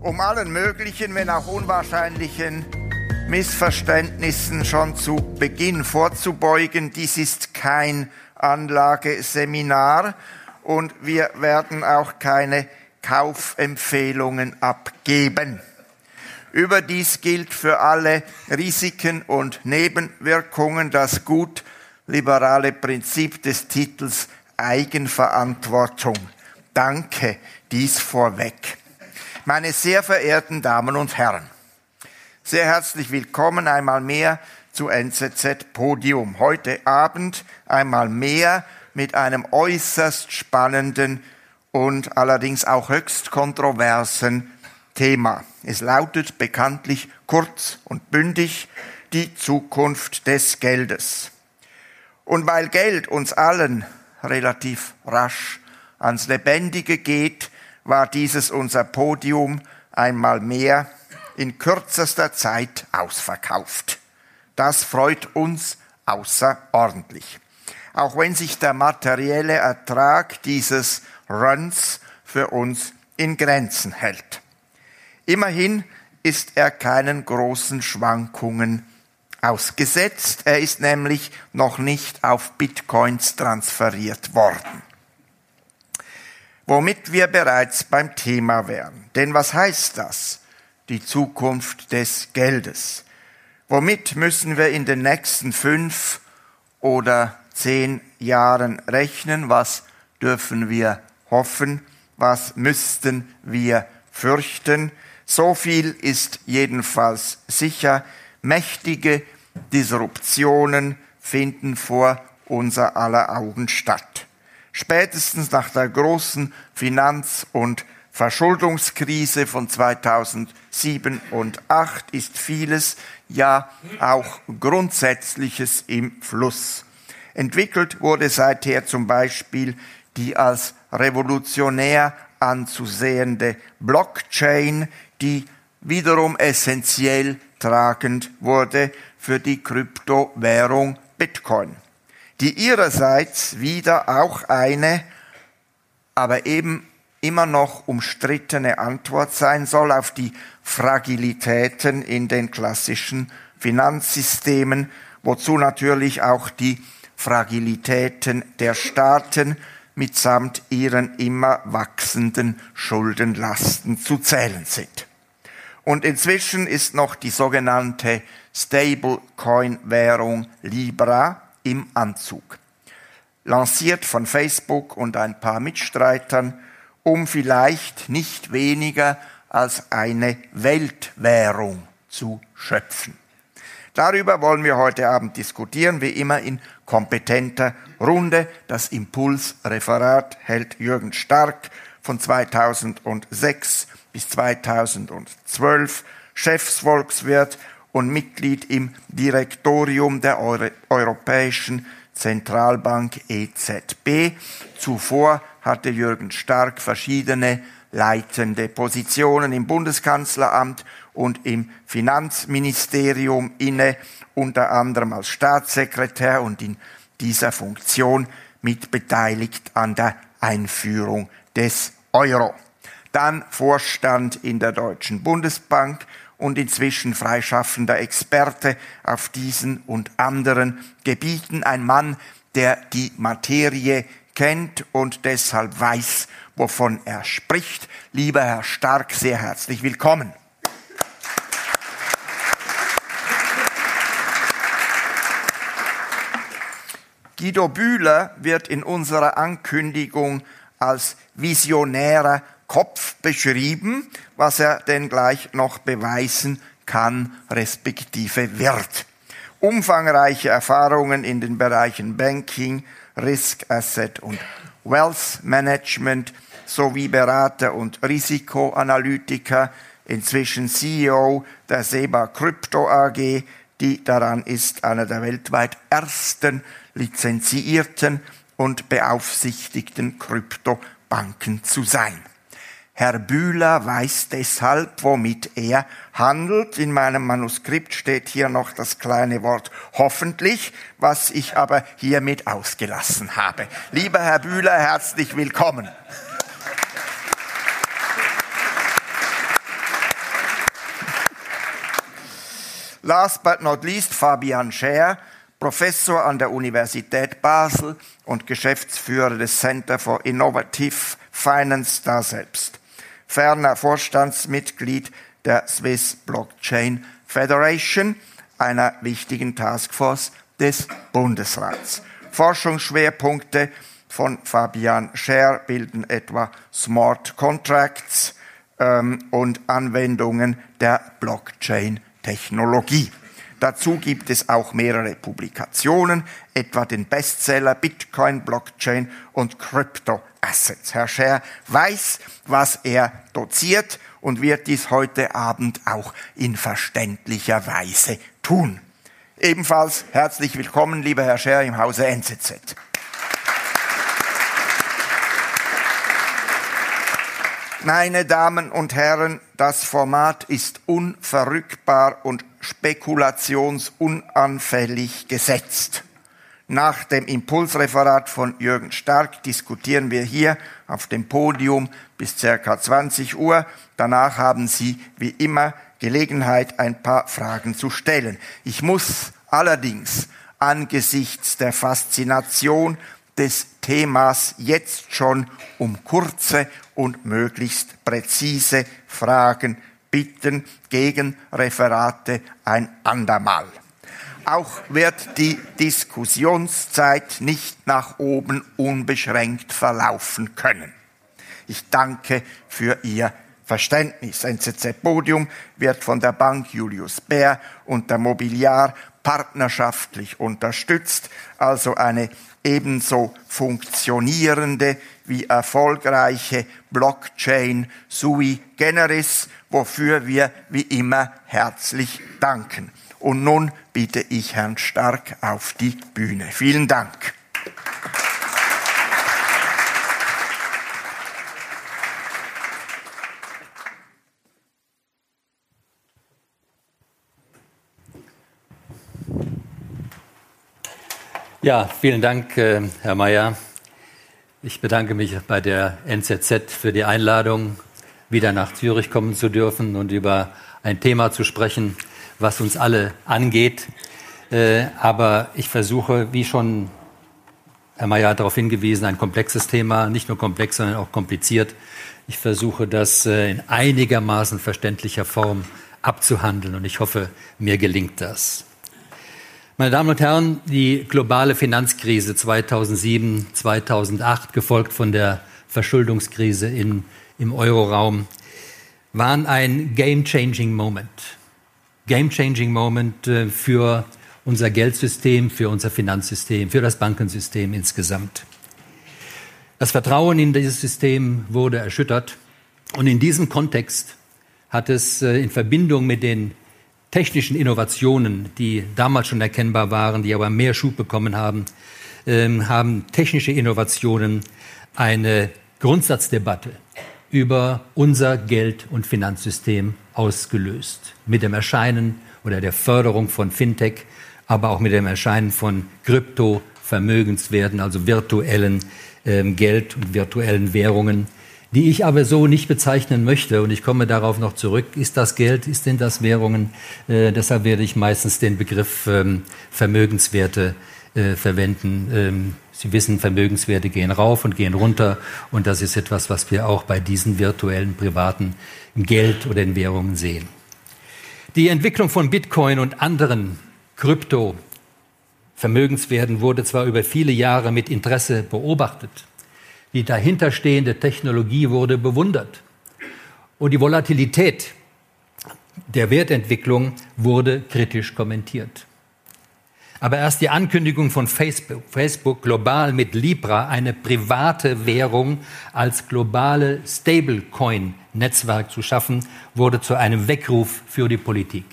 Um allen möglichen, wenn auch unwahrscheinlichen Missverständnissen schon zu Beginn vorzubeugen, dies ist kein Anlageseminar und wir werden auch keine Kaufempfehlungen abgeben. Überdies gilt für alle Risiken und Nebenwirkungen das gut liberale Prinzip des Titels Eigenverantwortung. Danke, dies vorweg. Meine sehr verehrten Damen und Herren, sehr herzlich willkommen einmal mehr zu NZZ Podium. Heute Abend einmal mehr mit einem äußerst spannenden und allerdings auch höchst kontroversen Thema. Es lautet bekanntlich kurz und bündig die Zukunft des Geldes. Und weil Geld uns allen relativ rasch ans Lebendige geht, war dieses unser Podium einmal mehr in kürzester Zeit ausverkauft. Das freut uns außerordentlich. Auch wenn sich der materielle Ertrag dieses Runs für uns in Grenzen hält. Immerhin ist er keinen großen Schwankungen ausgesetzt. Er ist nämlich noch nicht auf Bitcoins transferiert worden womit wir bereits beim Thema wären. Denn was heißt das? Die Zukunft des Geldes. Womit müssen wir in den nächsten fünf oder zehn Jahren rechnen? Was dürfen wir hoffen? Was müssten wir fürchten? So viel ist jedenfalls sicher. Mächtige Disruptionen finden vor unser aller Augen statt. Spätestens nach der großen Finanz- und Verschuldungskrise von 2007 und 2008 ist vieles, ja auch Grundsätzliches im Fluss. Entwickelt wurde seither zum Beispiel die als revolutionär anzusehende Blockchain, die wiederum essentiell tragend wurde für die Kryptowährung Bitcoin die ihrerseits wieder auch eine, aber eben immer noch umstrittene Antwort sein soll auf die Fragilitäten in den klassischen Finanzsystemen, wozu natürlich auch die Fragilitäten der Staaten mitsamt ihren immer wachsenden Schuldenlasten zu zählen sind. Und inzwischen ist noch die sogenannte Stablecoin-Währung Libra im Anzug. Lanciert von Facebook und ein paar Mitstreitern, um vielleicht nicht weniger als eine Weltwährung zu schöpfen. Darüber wollen wir heute Abend diskutieren, wie immer in kompetenter Runde. Das Impulsreferat hält Jürgen Stark von 2006 bis 2012, Chefsvolkswirt und Mitglied im Direktorium der Euro Europäischen Zentralbank EZB. Zuvor hatte Jürgen Stark verschiedene leitende Positionen im Bundeskanzleramt und im Finanzministerium inne, unter anderem als Staatssekretär und in dieser Funktion mitbeteiligt an der Einführung des Euro. Dann Vorstand in der Deutschen Bundesbank und inzwischen freischaffender Experte auf diesen und anderen Gebieten, ein Mann, der die Materie kennt und deshalb weiß, wovon er spricht. Lieber Herr Stark, sehr herzlich willkommen. Guido Bühler wird in unserer Ankündigung als visionärer Kopf beschrieben, was er denn gleich noch beweisen kann, respektive wird. Umfangreiche Erfahrungen in den Bereichen Banking, Risk Asset und Wealth Management sowie Berater und Risikoanalytiker, inzwischen CEO der Seba Crypto AG, die daran ist, einer der weltweit ersten lizenzierten und beaufsichtigten Kryptobanken zu sein. Herr Bühler weiß deshalb, womit er handelt. In meinem Manuskript steht hier noch das kleine Wort hoffentlich, was ich aber hiermit ausgelassen habe. Lieber Herr Bühler, herzlich willkommen. Last but not least Fabian Scher, Professor an der Universität Basel und Geschäftsführer des Center for Innovative Finance da selbst. Ferner Vorstandsmitglied der Swiss Blockchain Federation, einer wichtigen Taskforce des Bundesrats. Forschungsschwerpunkte von Fabian Scher bilden etwa Smart Contracts ähm, und Anwendungen der Blockchain-Technologie. Dazu gibt es auch mehrere Publikationen, etwa den Bestseller Bitcoin, Blockchain und Crypto Assets. Herr Scher weiß, was er doziert und wird dies heute Abend auch in verständlicher Weise tun. Ebenfalls herzlich willkommen, lieber Herr Scher, im Hause NZZ. Meine Damen und Herren, das Format ist unverrückbar und spekulationsunanfällig gesetzt. Nach dem Impulsreferat von Jürgen Stark diskutieren wir hier auf dem Podium bis circa 20 Uhr. Danach haben Sie wie immer Gelegenheit, ein paar Fragen zu stellen. Ich muss allerdings angesichts der Faszination des Themas jetzt schon um kurze und möglichst präzise Fragen bitten, gegen Referate ein andermal. Auch wird die Diskussionszeit nicht nach oben unbeschränkt verlaufen können. Ich danke für Ihr Verständnis. NZZ Podium wird von der Bank Julius Bär und der Mobiliar partnerschaftlich unterstützt, also eine ebenso funktionierende wie erfolgreiche Blockchain sui generis, wofür wir wie immer herzlich danken. Und nun bitte ich Herrn Stark auf die Bühne. Vielen Dank. Ja, vielen Dank, äh, Herr Mayer. Ich bedanke mich bei der NZZ für die Einladung, wieder nach Zürich kommen zu dürfen und über ein Thema zu sprechen, was uns alle angeht. Äh, aber ich versuche, wie schon Herr Mayer hat darauf hingewiesen, ein komplexes Thema, nicht nur komplex, sondern auch kompliziert. Ich versuche das äh, in einigermaßen verständlicher Form abzuhandeln und ich hoffe, mir gelingt das. Meine Damen und Herren, die globale Finanzkrise 2007, 2008, gefolgt von der Verschuldungskrise in, im Euroraum, waren ein game-changing Moment game-changing Moment äh, für unser Geldsystem, für unser Finanzsystem, für das Bankensystem insgesamt. Das Vertrauen in dieses System wurde erschüttert. Und in diesem Kontext hat es äh, in Verbindung mit den technischen Innovationen, die damals schon erkennbar waren, die aber mehr Schub bekommen haben, ähm, haben technische Innovationen eine Grundsatzdebatte über unser Geld- und Finanzsystem ausgelöst. Mit dem Erscheinen oder der Förderung von Fintech, aber auch mit dem Erscheinen von Krypto-Vermögenswerten, also virtuellen ähm, Geld und virtuellen Währungen, die ich aber so nicht bezeichnen möchte. Und ich komme darauf noch zurück. Ist das Geld? Ist denn das Währungen? Äh, deshalb werde ich meistens den Begriff ähm, Vermögenswerte äh, verwenden. Ähm, Sie wissen, Vermögenswerte gehen rauf und gehen runter. Und das ist etwas, was wir auch bei diesen virtuellen privaten Geld oder in Währungen sehen. Die Entwicklung von Bitcoin und anderen Krypto-Vermögenswerten wurde zwar über viele Jahre mit Interesse beobachtet. Die dahinterstehende Technologie wurde bewundert. Und die Volatilität der Wertentwicklung wurde kritisch kommentiert. Aber erst die Ankündigung von Facebook, Facebook global mit Libra eine private Währung als globale Stablecoin-Netzwerk zu schaffen, wurde zu einem Weckruf für die Politik.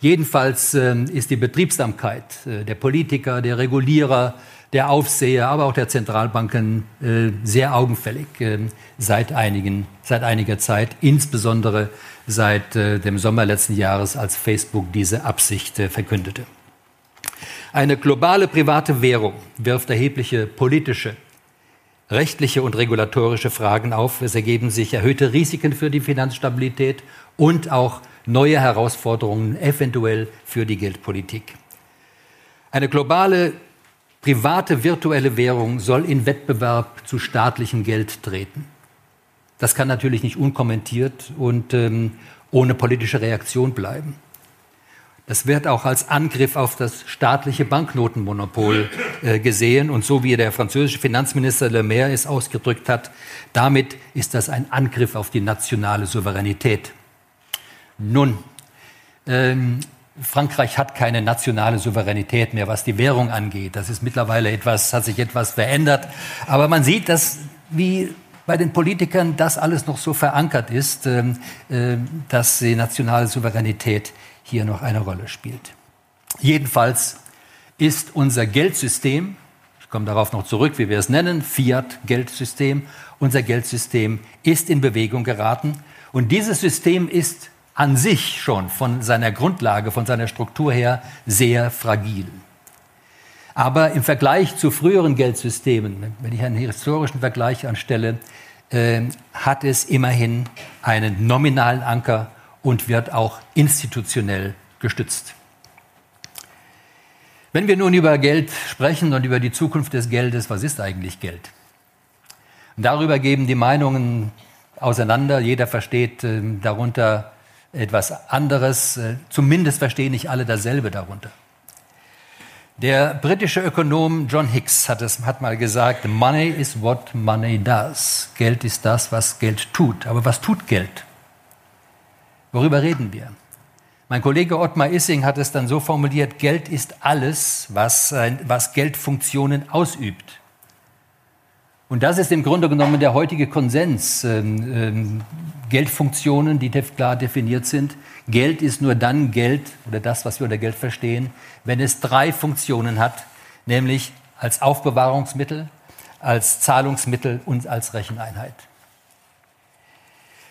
Jedenfalls äh, ist die Betriebsamkeit äh, der Politiker, der Regulierer, der Aufseher, aber auch der Zentralbanken äh, sehr augenfällig äh, seit, einigen, seit einiger Zeit, insbesondere seit äh, dem Sommer letzten Jahres, als Facebook diese Absicht äh, verkündete. Eine globale private Währung wirft erhebliche politische, rechtliche und regulatorische Fragen auf. Es ergeben sich erhöhte Risiken für die Finanzstabilität und auch neue Herausforderungen eventuell für die Geldpolitik. Eine globale private virtuelle Währung soll in Wettbewerb zu staatlichem Geld treten. Das kann natürlich nicht unkommentiert und ähm, ohne politische Reaktion bleiben. Das wird auch als Angriff auf das staatliche Banknotenmonopol äh, gesehen. Und so wie der französische Finanzminister Le Maire es ausgedrückt hat, damit ist das ein Angriff auf die nationale Souveränität. Nun, ähm, Frankreich hat keine nationale Souveränität mehr, was die Währung angeht. Das ist mittlerweile etwas, hat sich etwas verändert. Aber man sieht, dass wie bei den Politikern das alles noch so verankert ist, ähm, äh, dass die nationale Souveränität hier noch eine Rolle spielt. Jedenfalls ist unser Geldsystem, ich komme darauf noch zurück, wie wir es nennen, Fiat-Geldsystem, unser Geldsystem ist in Bewegung geraten. Und dieses System ist an sich schon von seiner Grundlage, von seiner Struktur her sehr fragil. Aber im Vergleich zu früheren Geldsystemen, wenn ich einen historischen Vergleich anstelle, äh, hat es immerhin einen nominalen Anker und wird auch institutionell gestützt. Wenn wir nun über Geld sprechen und über die Zukunft des Geldes, was ist eigentlich Geld? Darüber geben die Meinungen auseinander. Jeder versteht äh, darunter etwas anderes. Äh, zumindest verstehen nicht alle dasselbe darunter. Der britische Ökonom John Hicks hat, es, hat mal gesagt, Money is what money does. Geld ist das, was Geld tut. Aber was tut Geld? Worüber reden wir? Mein Kollege Ottmar Issing hat es dann so formuliert, Geld ist alles, was, was Geldfunktionen ausübt. Und das ist im Grunde genommen der heutige Konsens. Ähm, ähm, Geldfunktionen, die klar definiert sind. Geld ist nur dann Geld oder das, was wir unter Geld verstehen, wenn es drei Funktionen hat, nämlich als Aufbewahrungsmittel, als Zahlungsmittel und als Recheneinheit.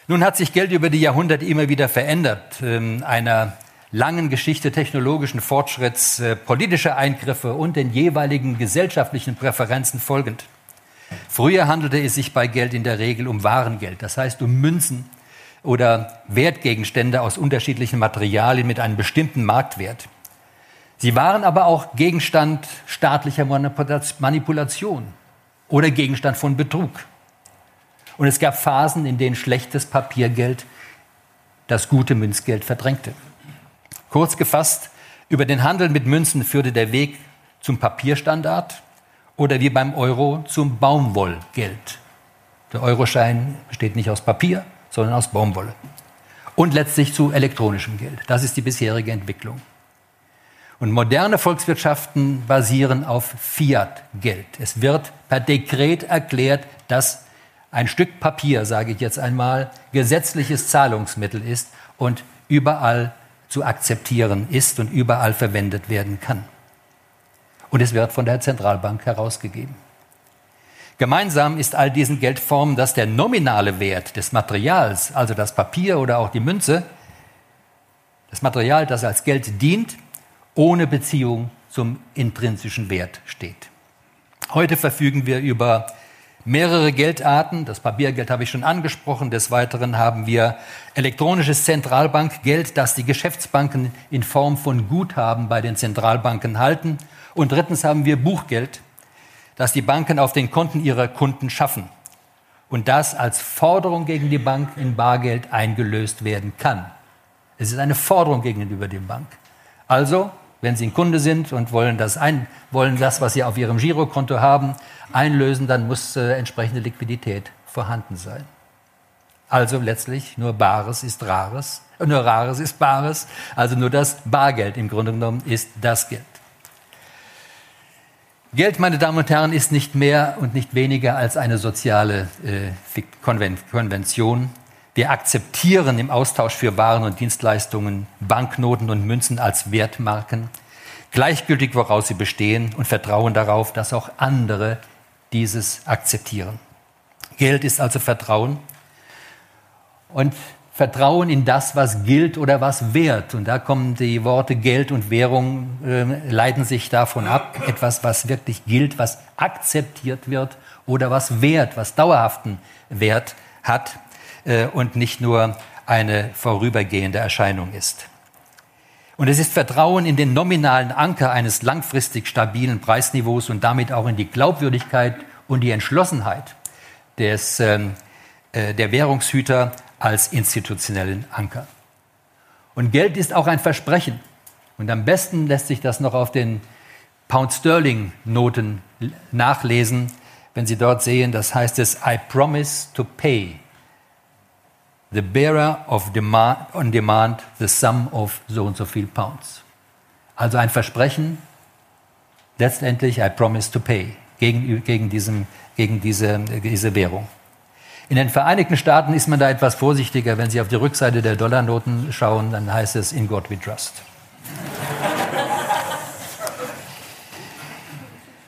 Nun hat sich Geld über die Jahrhunderte immer wieder verändert. Ähm, einer langen Geschichte technologischen Fortschritts, äh, politischer Eingriffe und den jeweiligen gesellschaftlichen Präferenzen folgend. Früher handelte es sich bei Geld in der Regel um Warengeld, das heißt um Münzen oder Wertgegenstände aus unterschiedlichen Materialien mit einem bestimmten Marktwert. Sie waren aber auch Gegenstand staatlicher Manipulation oder Gegenstand von Betrug. Und es gab Phasen, in denen schlechtes Papiergeld das gute Münzgeld verdrängte. Kurz gefasst, über den Handel mit Münzen führte der Weg zum Papierstandard oder wie beim Euro zum Baumwollgeld. Der Euroschein besteht nicht aus Papier, sondern aus Baumwolle. Und letztlich zu elektronischem Geld. Das ist die bisherige Entwicklung. Und moderne Volkswirtschaften basieren auf Fiat-Geld. Es wird per Dekret erklärt, dass ein Stück Papier, sage ich jetzt einmal, gesetzliches Zahlungsmittel ist und überall zu akzeptieren ist und überall verwendet werden kann und es wird von der Zentralbank herausgegeben. Gemeinsam ist all diesen Geldformen, dass der nominale Wert des Materials, also das Papier oder auch die Münze, das Material, das als Geld dient, ohne Beziehung zum intrinsischen Wert steht. Heute verfügen wir über mehrere Geldarten. Das Papiergeld habe ich schon angesprochen. Des Weiteren haben wir elektronisches Zentralbankgeld, das die Geschäftsbanken in Form von Guthaben bei den Zentralbanken halten und drittens haben wir Buchgeld, das die Banken auf den Konten ihrer Kunden schaffen und das als Forderung gegen die Bank in Bargeld eingelöst werden kann. Es ist eine Forderung gegenüber der Bank. Also, wenn Sie ein Kunde sind und wollen das, ein, wollen das was Sie auf Ihrem Girokonto haben, einlösen, dann muss äh, entsprechende Liquidität vorhanden sein. Also letztlich nur Bares ist Rares, nur Rares ist Bares, also nur das Bargeld im Grunde genommen ist das Geld. Geld, meine Damen und Herren, ist nicht mehr und nicht weniger als eine soziale äh, Konvention. Wir akzeptieren im Austausch für Waren und Dienstleistungen Banknoten und Münzen als Wertmarken, gleichgültig woraus sie bestehen und vertrauen darauf, dass auch andere dieses akzeptieren. Geld ist also Vertrauen und Vertrauen in das, was gilt oder was wert. Und da kommen die Worte Geld und Währung, äh, leiten sich davon ab. Etwas, was wirklich gilt, was akzeptiert wird oder was wert, was dauerhaften Wert hat äh, und nicht nur eine vorübergehende Erscheinung ist. Und es ist Vertrauen in den nominalen Anker eines langfristig stabilen Preisniveaus und damit auch in die Glaubwürdigkeit und die Entschlossenheit des, ähm, äh, der Währungshüter als institutionellen Anker. Und Geld ist auch ein Versprechen. Und am besten lässt sich das noch auf den Pound-Sterling-Noten nachlesen, wenn Sie dort sehen, das heißt es, I promise to pay the bearer of demand, on demand the sum of so und so viel Pounds. Also ein Versprechen, letztendlich I promise to pay gegen, gegen, diesem, gegen diese, diese Währung. In den Vereinigten Staaten ist man da etwas vorsichtiger. Wenn Sie auf die Rückseite der Dollarnoten schauen, dann heißt es In God we trust.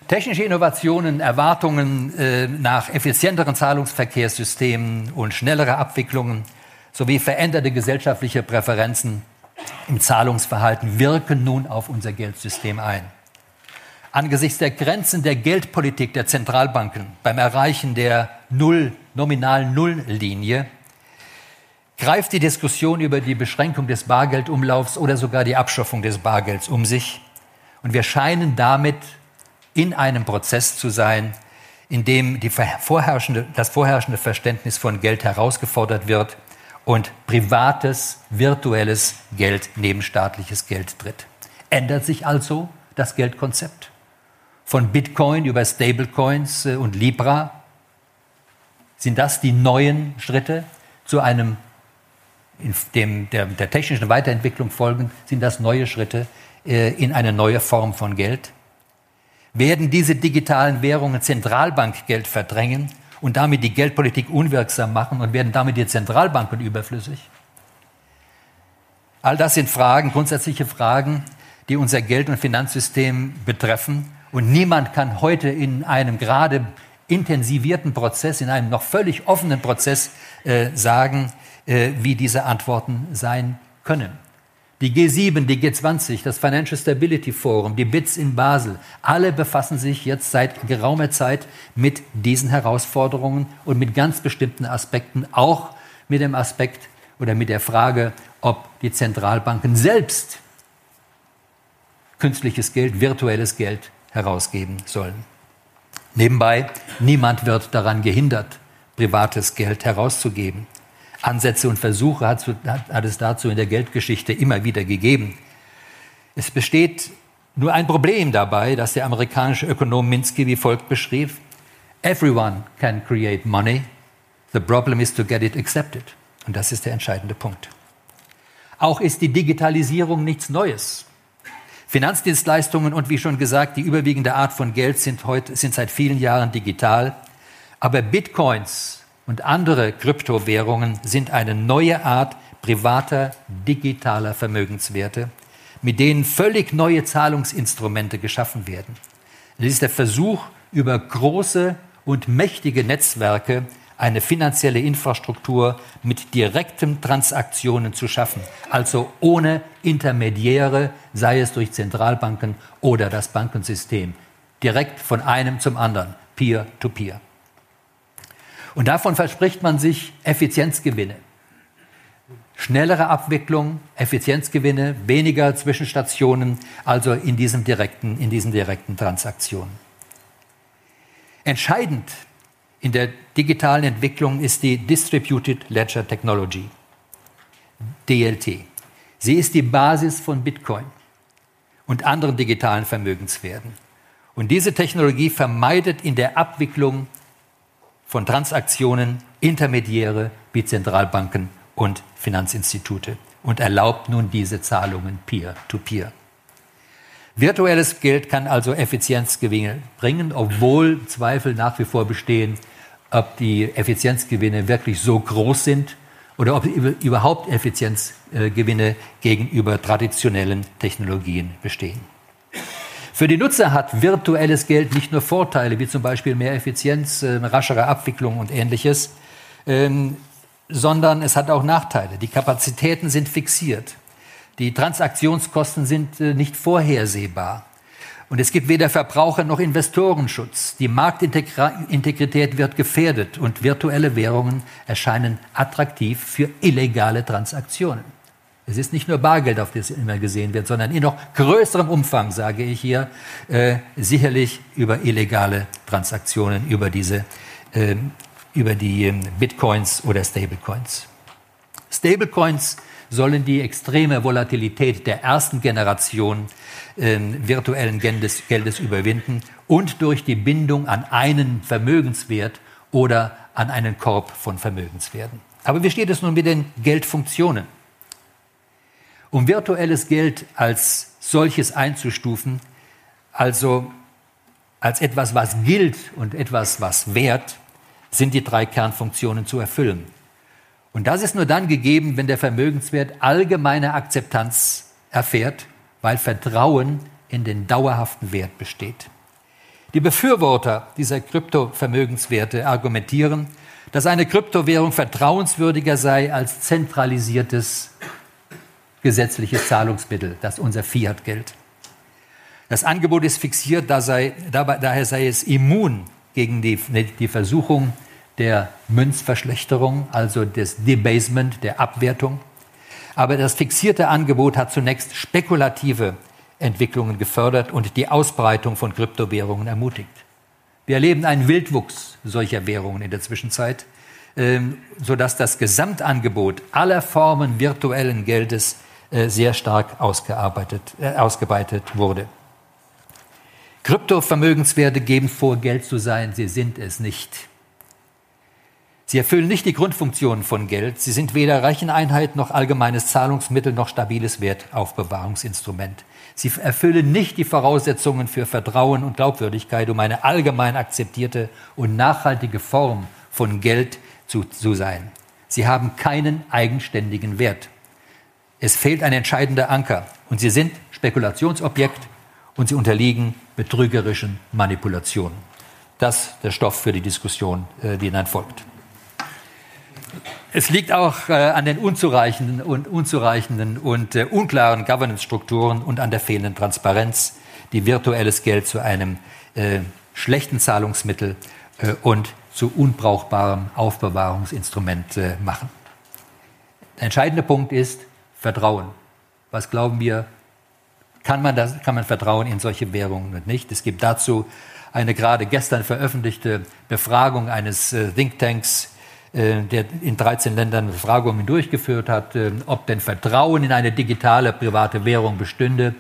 Technische Innovationen, Erwartungen äh, nach effizienteren Zahlungsverkehrssystemen und schnellere Abwicklungen sowie veränderte gesellschaftliche Präferenzen im Zahlungsverhalten wirken nun auf unser Geldsystem ein. Angesichts der Grenzen der Geldpolitik der Zentralbanken beim Erreichen der Null, nominalen Nulllinie greift die Diskussion über die Beschränkung des Bargeldumlaufs oder sogar die Abschaffung des Bargelds um sich. Und wir scheinen damit in einem Prozess zu sein, in dem vorherrschende, das vorherrschende Verständnis von Geld herausgefordert wird und privates, virtuelles Geld neben staatliches Geld tritt. Ändert sich also das Geldkonzept? Von Bitcoin über Stablecoins äh, und Libra? Sind das die neuen Schritte zu einem, dem, der, der technischen Weiterentwicklung folgend, sind das neue Schritte äh, in eine neue Form von Geld? Werden diese digitalen Währungen Zentralbankgeld verdrängen und damit die Geldpolitik unwirksam machen und werden damit die Zentralbanken überflüssig? All das sind Fragen, grundsätzliche Fragen, die unser Geld- und Finanzsystem betreffen. Und niemand kann heute in einem gerade intensivierten Prozess, in einem noch völlig offenen Prozess äh, sagen, äh, wie diese Antworten sein können. Die G7, die G20, das Financial Stability Forum, die BITS in Basel, alle befassen sich jetzt seit geraumer Zeit mit diesen Herausforderungen und mit ganz bestimmten Aspekten, auch mit dem Aspekt oder mit der Frage, ob die Zentralbanken selbst künstliches Geld, virtuelles Geld herausgeben sollen. Nebenbei, niemand wird daran gehindert, privates Geld herauszugeben. Ansätze und Versuche hat, hat es dazu in der Geldgeschichte immer wieder gegeben. Es besteht nur ein Problem dabei, das der amerikanische Ökonom Minsky wie folgt beschrieb. Everyone can create money. The problem is to get it accepted. Und das ist der entscheidende Punkt. Auch ist die Digitalisierung nichts Neues. Finanzdienstleistungen und wie schon gesagt, die überwiegende Art von Geld sind, heute, sind seit vielen Jahren digital. Aber Bitcoins und andere Kryptowährungen sind eine neue Art privater digitaler Vermögenswerte, mit denen völlig neue Zahlungsinstrumente geschaffen werden. Es ist der Versuch, über große und mächtige Netzwerke eine finanzielle Infrastruktur mit direkten Transaktionen zu schaffen, also ohne Intermediäre, sei es durch Zentralbanken oder das Bankensystem, direkt von einem zum anderen, peer-to-peer. -peer. Und davon verspricht man sich Effizienzgewinne. Schnellere Abwicklung, Effizienzgewinne, weniger Zwischenstationen, also in, diesem direkten, in diesen direkten Transaktionen. Entscheidend in der digitalen Entwicklung ist die Distributed Ledger Technology, DLT. Sie ist die Basis von Bitcoin und anderen digitalen Vermögenswerten. Und diese Technologie vermeidet in der Abwicklung von Transaktionen Intermediäre wie Zentralbanken und Finanzinstitute und erlaubt nun diese Zahlungen peer-to-peer. -peer. Virtuelles Geld kann also Effizienzgewinne bringen, obwohl Zweifel nach wie vor bestehen, ob die Effizienzgewinne wirklich so groß sind oder ob überhaupt Effizienzgewinne gegenüber traditionellen Technologien bestehen. Für die Nutzer hat virtuelles Geld nicht nur Vorteile, wie zum Beispiel mehr Effizienz, äh, raschere Abwicklung und ähnliches, ähm, sondern es hat auch Nachteile. Die Kapazitäten sind fixiert. Die Transaktionskosten sind äh, nicht vorhersehbar. Und es gibt weder Verbraucher noch Investorenschutz. Die Marktintegrität wird gefährdet und virtuelle Währungen erscheinen attraktiv für illegale Transaktionen. Es ist nicht nur Bargeld, auf das immer gesehen wird, sondern in noch größerem Umfang, sage ich hier, äh, sicherlich über illegale Transaktionen, über diese, äh, über die äh, Bitcoins oder Stablecoins. Stablecoins sollen die extreme Volatilität der ersten Generation äh, virtuellen Geldes, Geldes überwinden und durch die Bindung an einen Vermögenswert oder an einen Korb von Vermögenswerten. Aber wie steht es nun mit den Geldfunktionen? Um virtuelles Geld als solches einzustufen, also als etwas, was gilt und etwas, was wert, sind die drei Kernfunktionen zu erfüllen. Und das ist nur dann gegeben, wenn der Vermögenswert allgemeine Akzeptanz erfährt, weil Vertrauen in den dauerhaften Wert besteht. Die Befürworter dieser Kryptovermögenswerte argumentieren, dass eine Kryptowährung vertrauenswürdiger sei als zentralisiertes gesetzliches Zahlungsmittel, das unser Fiat-Geld. Das Angebot ist fixiert, da sei, dabei, daher sei es immun gegen die, die Versuchung der Münzverschlechterung, also des Debasement, der Abwertung. Aber das fixierte Angebot hat zunächst spekulative Entwicklungen gefördert und die Ausbreitung von Kryptowährungen ermutigt. Wir erleben einen Wildwuchs solcher Währungen in der Zwischenzeit, ähm, sodass das Gesamtangebot aller Formen virtuellen Geldes äh, sehr stark ausgearbeitet, äh, ausgebreitet wurde. Kryptovermögenswerte geben vor, Geld zu sein, sie sind es nicht. Sie erfüllen nicht die Grundfunktionen von Geld. Sie sind weder Recheneinheit noch allgemeines Zahlungsmittel noch stabiles Wertaufbewahrungsinstrument. Sie erfüllen nicht die Voraussetzungen für Vertrauen und Glaubwürdigkeit, um eine allgemein akzeptierte und nachhaltige Form von Geld zu, zu sein. Sie haben keinen eigenständigen Wert. Es fehlt ein entscheidender Anker und sie sind Spekulationsobjekt und sie unterliegen betrügerischen Manipulationen. Das der Stoff für die Diskussion, äh, die dann folgt. Es liegt auch äh, an den unzureichenden und unzureichenden und äh, unklaren Governance-Strukturen und an der fehlenden Transparenz, die virtuelles Geld zu einem äh, schlechten Zahlungsmittel äh, und zu unbrauchbarem Aufbewahrungsinstrument äh, machen. Der entscheidende Punkt ist Vertrauen. Was glauben wir? Kann man, das, kann man Vertrauen in solche Währungen nicht? Es gibt dazu eine gerade gestern veröffentlichte Befragung eines äh, Thinktanks der in 13 Ländern Befragungen durchgeführt hat, äh, ob denn Vertrauen in eine digitale private Währung bestünde.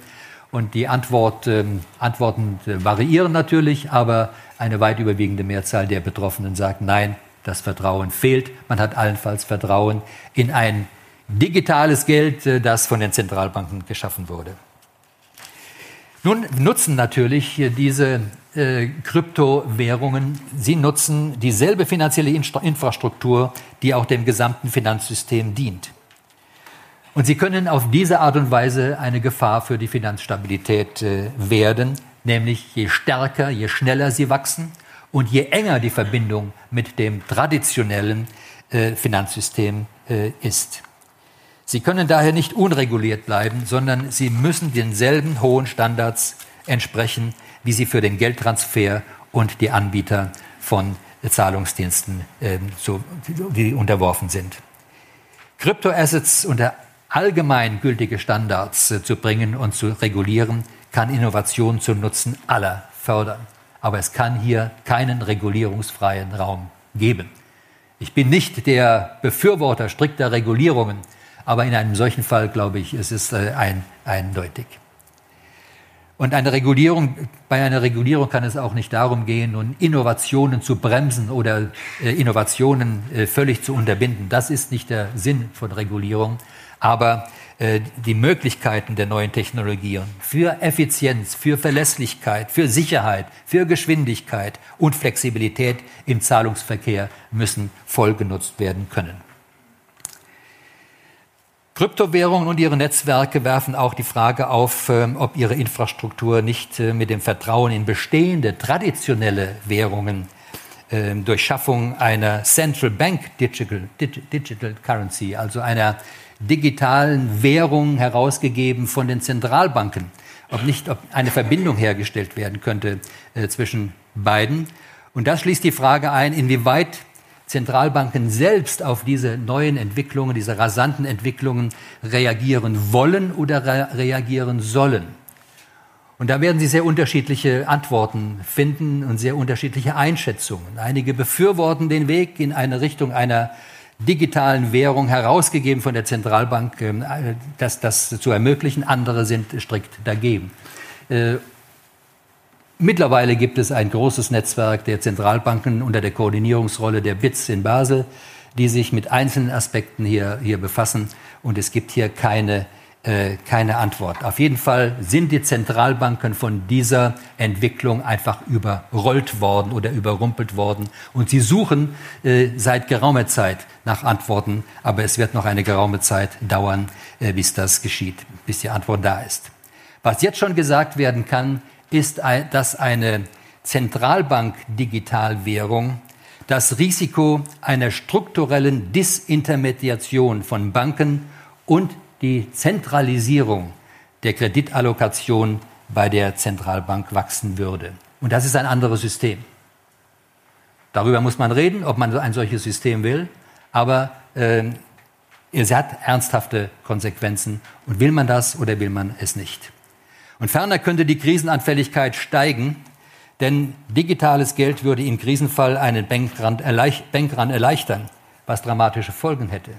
Und die Antwort, ähm, Antworten äh, variieren natürlich, aber eine weit überwiegende Mehrzahl der Betroffenen sagt, nein, das Vertrauen fehlt. Man hat allenfalls Vertrauen in ein digitales Geld, das von den Zentralbanken geschaffen wurde. Nun nutzen natürlich diese äh, Kryptowährungen, sie nutzen dieselbe finanzielle Infrastruktur, die auch dem gesamten Finanzsystem dient. Und sie können auf diese Art und Weise eine Gefahr für die Finanzstabilität äh, werden, nämlich je stärker, je schneller sie wachsen und je enger die Verbindung mit dem traditionellen äh, Finanzsystem äh, ist. Sie können daher nicht unreguliert bleiben, sondern sie müssen denselben hohen Standards entsprechen, wie sie für den Geldtransfer und die Anbieter von Zahlungsdiensten äh, so, die unterworfen sind. Kryptoassets unter allgemein gültige Standards äh, zu bringen und zu regulieren, kann Innovation zum Nutzen aller fördern. Aber es kann hier keinen regulierungsfreien Raum geben. Ich bin nicht der Befürworter strikter Regulierungen, aber in einem solchen Fall, glaube ich, ist es äh, ein, eindeutig. Und eine Regulierung, bei einer Regulierung kann es auch nicht darum gehen, nun Innovationen zu bremsen oder äh, Innovationen äh, völlig zu unterbinden. Das ist nicht der Sinn von Regulierung. Aber äh, die Möglichkeiten der neuen Technologien für Effizienz, für Verlässlichkeit, für Sicherheit, für Geschwindigkeit und Flexibilität im Zahlungsverkehr müssen voll genutzt werden können. Kryptowährungen und ihre Netzwerke werfen auch die Frage auf, ähm, ob ihre Infrastruktur nicht äh, mit dem Vertrauen in bestehende traditionelle Währungen ähm, durch Schaffung einer Central Bank Digital, Digital Currency, also einer digitalen Währung herausgegeben von den Zentralbanken, ob nicht ob eine Verbindung hergestellt werden könnte äh, zwischen beiden. Und das schließt die Frage ein, inwieweit Zentralbanken selbst auf diese neuen Entwicklungen, diese rasanten Entwicklungen reagieren wollen oder re reagieren sollen. Und da werden Sie sehr unterschiedliche Antworten finden und sehr unterschiedliche Einschätzungen. Einige befürworten den Weg in eine Richtung einer digitalen Währung herausgegeben von der Zentralbank, ähm, das, das zu ermöglichen. Andere sind strikt dagegen. Mittlerweile gibt es ein großes Netzwerk der Zentralbanken unter der Koordinierungsrolle der BITS in Basel, die sich mit einzelnen Aspekten hier, hier befassen. Und es gibt hier keine, äh, keine Antwort. Auf jeden Fall sind die Zentralbanken von dieser Entwicklung einfach überrollt worden oder überrumpelt worden. Und sie suchen äh, seit geraumer Zeit nach Antworten. Aber es wird noch eine geraume Zeit dauern, äh, bis das geschieht, bis die Antwort da ist. Was jetzt schon gesagt werden kann, ist, dass eine Zentralbank-Digitalwährung das Risiko einer strukturellen Disintermediation von Banken und die Zentralisierung der Kreditallokation bei der Zentralbank wachsen würde. Und das ist ein anderes System. Darüber muss man reden, ob man ein solches System will, aber äh, es hat ernsthafte Konsequenzen. Und will man das oder will man es nicht? Und ferner könnte die Krisenanfälligkeit steigen, denn digitales Geld würde im Krisenfall einen Bankrun erleichtern, was dramatische Folgen hätte.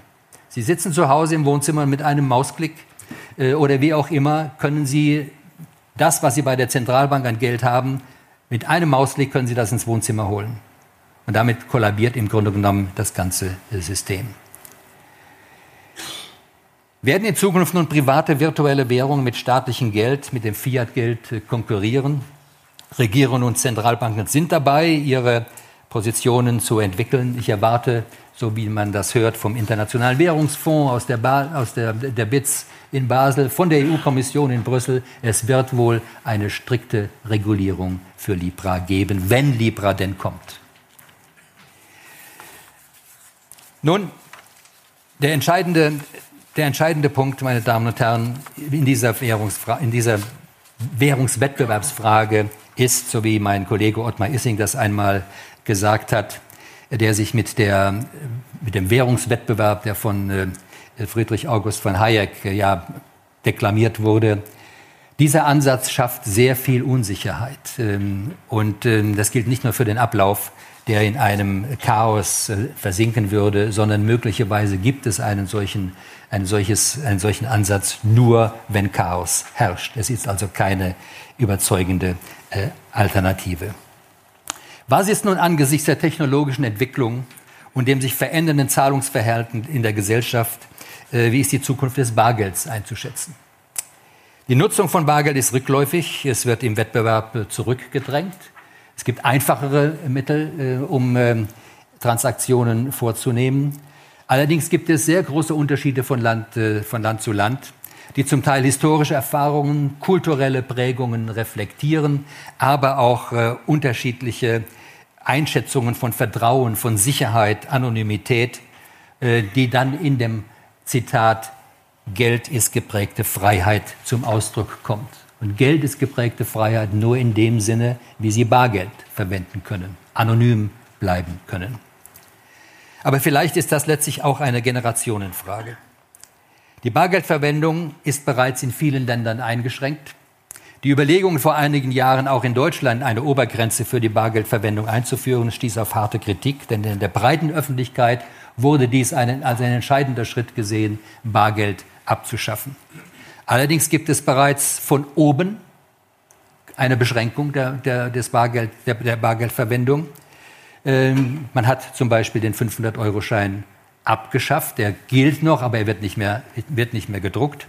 Sie sitzen zu Hause im Wohnzimmer mit einem Mausklick äh, oder wie auch immer, können Sie das, was Sie bei der Zentralbank an Geld haben, mit einem Mausklick können Sie das ins Wohnzimmer holen. Und damit kollabiert im Grunde genommen das ganze System. Werden in Zukunft nun private virtuelle Währungen mit staatlichem Geld, mit dem Fiat-Geld äh, konkurrieren? Regierungen und Zentralbanken sind dabei, ihre Positionen zu entwickeln. Ich erwarte, so wie man das hört, vom Internationalen Währungsfonds, aus der, ba aus der, der BITS in Basel, von der EU-Kommission in Brüssel, es wird wohl eine strikte Regulierung für Libra geben, wenn Libra denn kommt. Nun, der entscheidende der entscheidende Punkt, meine Damen und Herren, in dieser, in dieser Währungswettbewerbsfrage ist, so wie mein Kollege Ottmar Issing das einmal gesagt hat, der sich mit, der, mit dem Währungswettbewerb, der von äh, Friedrich August von Hayek äh, ja deklamiert wurde, dieser Ansatz schafft sehr viel Unsicherheit. Ähm, und ähm, das gilt nicht nur für den Ablauf der in einem Chaos äh, versinken würde, sondern möglicherweise gibt es einen solchen, ein solches, einen solchen Ansatz nur, wenn Chaos herrscht. Es ist also keine überzeugende äh, Alternative. Was ist nun angesichts der technologischen Entwicklung und dem sich verändernden Zahlungsverhalten in der Gesellschaft, äh, wie ist die Zukunft des Bargelds einzuschätzen? Die Nutzung von Bargeld ist rückläufig, es wird im Wettbewerb zurückgedrängt. Es gibt einfachere Mittel, äh, um äh, Transaktionen vorzunehmen. Allerdings gibt es sehr große Unterschiede von Land, äh, von Land zu Land, die zum Teil historische Erfahrungen, kulturelle Prägungen reflektieren, aber auch äh, unterschiedliche Einschätzungen von Vertrauen, von Sicherheit, Anonymität, äh, die dann in dem Zitat Geld ist geprägte Freiheit zum Ausdruck kommt. Und Geld ist geprägte Freiheit nur in dem Sinne, wie Sie Bargeld verwenden können, anonym bleiben können. Aber vielleicht ist das letztlich auch eine Generationenfrage. Die Bargeldverwendung ist bereits in vielen Ländern eingeschränkt. Die Überlegungen vor einigen Jahren auch in Deutschland eine Obergrenze für die Bargeldverwendung einzuführen, stieß auf harte Kritik, denn in der breiten Öffentlichkeit wurde dies einen, als ein entscheidender Schritt gesehen, Bargeld abzuschaffen. Allerdings gibt es bereits von oben eine Beschränkung der, der, des Bargeld, der, der Bargeldverwendung. Ähm, man hat zum Beispiel den 500-Euro-Schein abgeschafft. Der gilt noch, aber er wird nicht, mehr, wird nicht mehr gedruckt.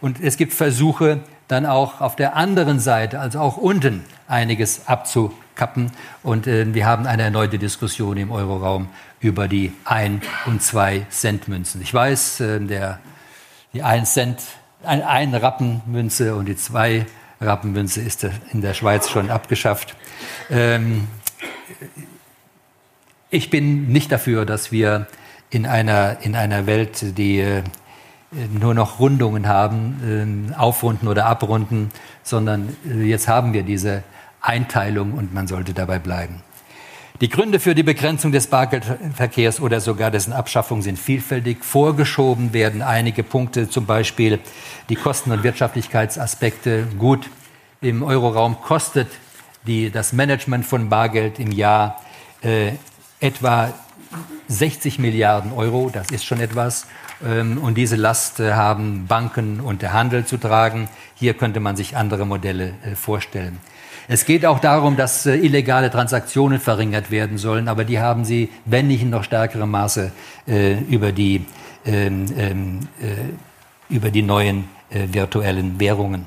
Und es gibt Versuche, dann auch auf der anderen Seite, also auch unten, einiges abzukappen. Und äh, wir haben eine erneute Diskussion im Euroraum über die 1- und 2-Cent-Münzen. Ich weiß, äh, der die 1 Cent, ein, ein Rappenmünze und die 2 Rappenmünze ist in der Schweiz schon abgeschafft. Ähm, ich bin nicht dafür, dass wir in einer, in einer Welt, die äh, nur noch Rundungen haben, äh, aufrunden oder abrunden, sondern äh, jetzt haben wir diese Einteilung und man sollte dabei bleiben. Die Gründe für die Begrenzung des Bargeldverkehrs oder sogar dessen Abschaffung sind vielfältig. Vorgeschoben werden einige Punkte, zum Beispiel die Kosten- und Wirtschaftlichkeitsaspekte. Gut, im Euroraum kostet die, das Management von Bargeld im Jahr äh, etwa 60 Milliarden Euro. Das ist schon etwas. Ähm, und diese Last äh, haben Banken und der Handel zu tragen. Hier könnte man sich andere Modelle äh, vorstellen. Es geht auch darum, dass äh, illegale Transaktionen verringert werden sollen, aber die haben sie, wenn nicht in noch stärkerem Maße, über, die, ähm, ähm, äh, über die neuen virtuellen Währungen.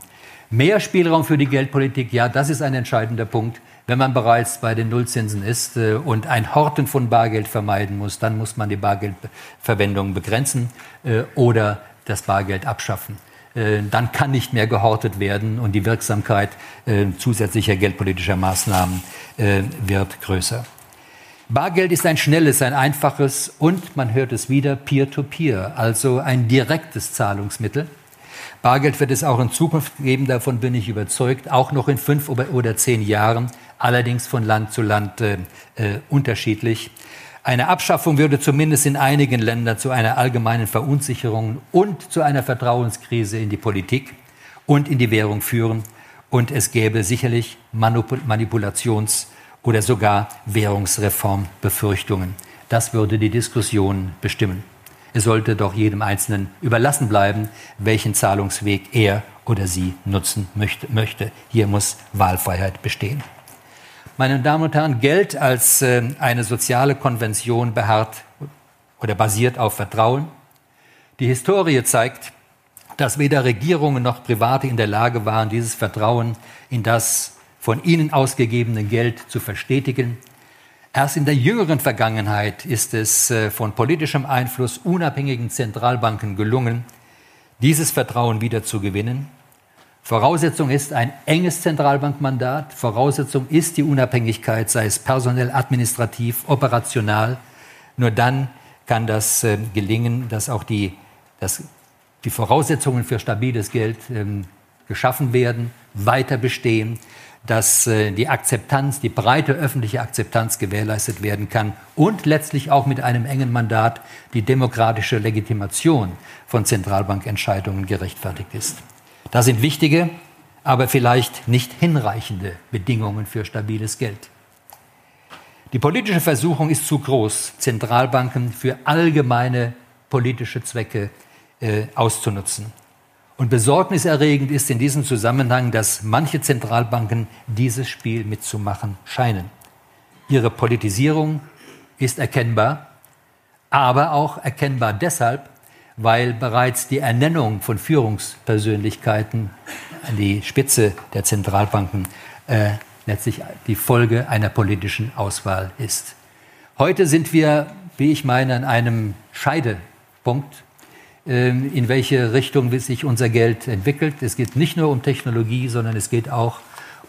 Mehr Spielraum für die Geldpolitik, ja, das ist ein entscheidender Punkt. Wenn man bereits bei den Nullzinsen ist äh, und ein Horten von Bargeld vermeiden muss, dann muss man die Bargeldverwendung begrenzen äh, oder das Bargeld abschaffen. Äh, dann kann nicht mehr gehortet werden und die Wirksamkeit zusätzlicher geldpolitischer Maßnahmen wird größer. Bargeld ist ein schnelles, ein einfaches und man hört es wieder peer-to-peer, -peer, also ein direktes Zahlungsmittel. Bargeld wird es auch in Zukunft geben, davon bin ich überzeugt, auch noch in fünf oder zehn Jahren, allerdings von Land zu Land äh, unterschiedlich. Eine Abschaffung würde zumindest in einigen Ländern zu einer allgemeinen Verunsicherung und zu einer Vertrauenskrise in die Politik und in die Währung führen. Und es gäbe sicherlich Manipulations- oder sogar Währungsreformbefürchtungen. Das würde die Diskussion bestimmen. Es sollte doch jedem Einzelnen überlassen bleiben, welchen Zahlungsweg er oder sie nutzen möchte. Hier muss Wahlfreiheit bestehen. Meine Damen und Herren, Geld als äh, eine soziale Konvention beharrt oder basiert auf Vertrauen. Die Historie zeigt, dass weder Regierungen noch Private in der Lage waren, dieses Vertrauen in das von ihnen ausgegebene Geld zu verstetigen. Erst in der jüngeren Vergangenheit ist es äh, von politischem Einfluss unabhängigen Zentralbanken gelungen, dieses Vertrauen wieder zu gewinnen. Voraussetzung ist ein enges Zentralbankmandat. Voraussetzung ist die Unabhängigkeit, sei es personell, administrativ, operational. Nur dann kann das äh, gelingen, dass auch die, dass die Voraussetzungen für stabiles Geld ähm, geschaffen werden, weiter bestehen, dass äh, die Akzeptanz, die breite öffentliche Akzeptanz gewährleistet werden kann und letztlich auch mit einem engen Mandat die demokratische Legitimation von Zentralbankentscheidungen gerechtfertigt ist. Das sind wichtige, aber vielleicht nicht hinreichende Bedingungen für stabiles Geld. Die politische Versuchung ist zu groß, Zentralbanken für allgemeine politische Zwecke äh, auszunutzen. Und besorgniserregend ist in diesem Zusammenhang, dass manche Zentralbanken dieses Spiel mitzumachen scheinen. Ihre Politisierung ist erkennbar, aber auch erkennbar deshalb, weil bereits die Ernennung von Führungspersönlichkeiten an die Spitze der Zentralbanken äh, letztlich die Folge einer politischen Auswahl ist. Heute sind wir, wie ich meine, an einem Scheidepunkt, äh, in welche Richtung sich unser Geld entwickelt. Es geht nicht nur um Technologie, sondern es geht auch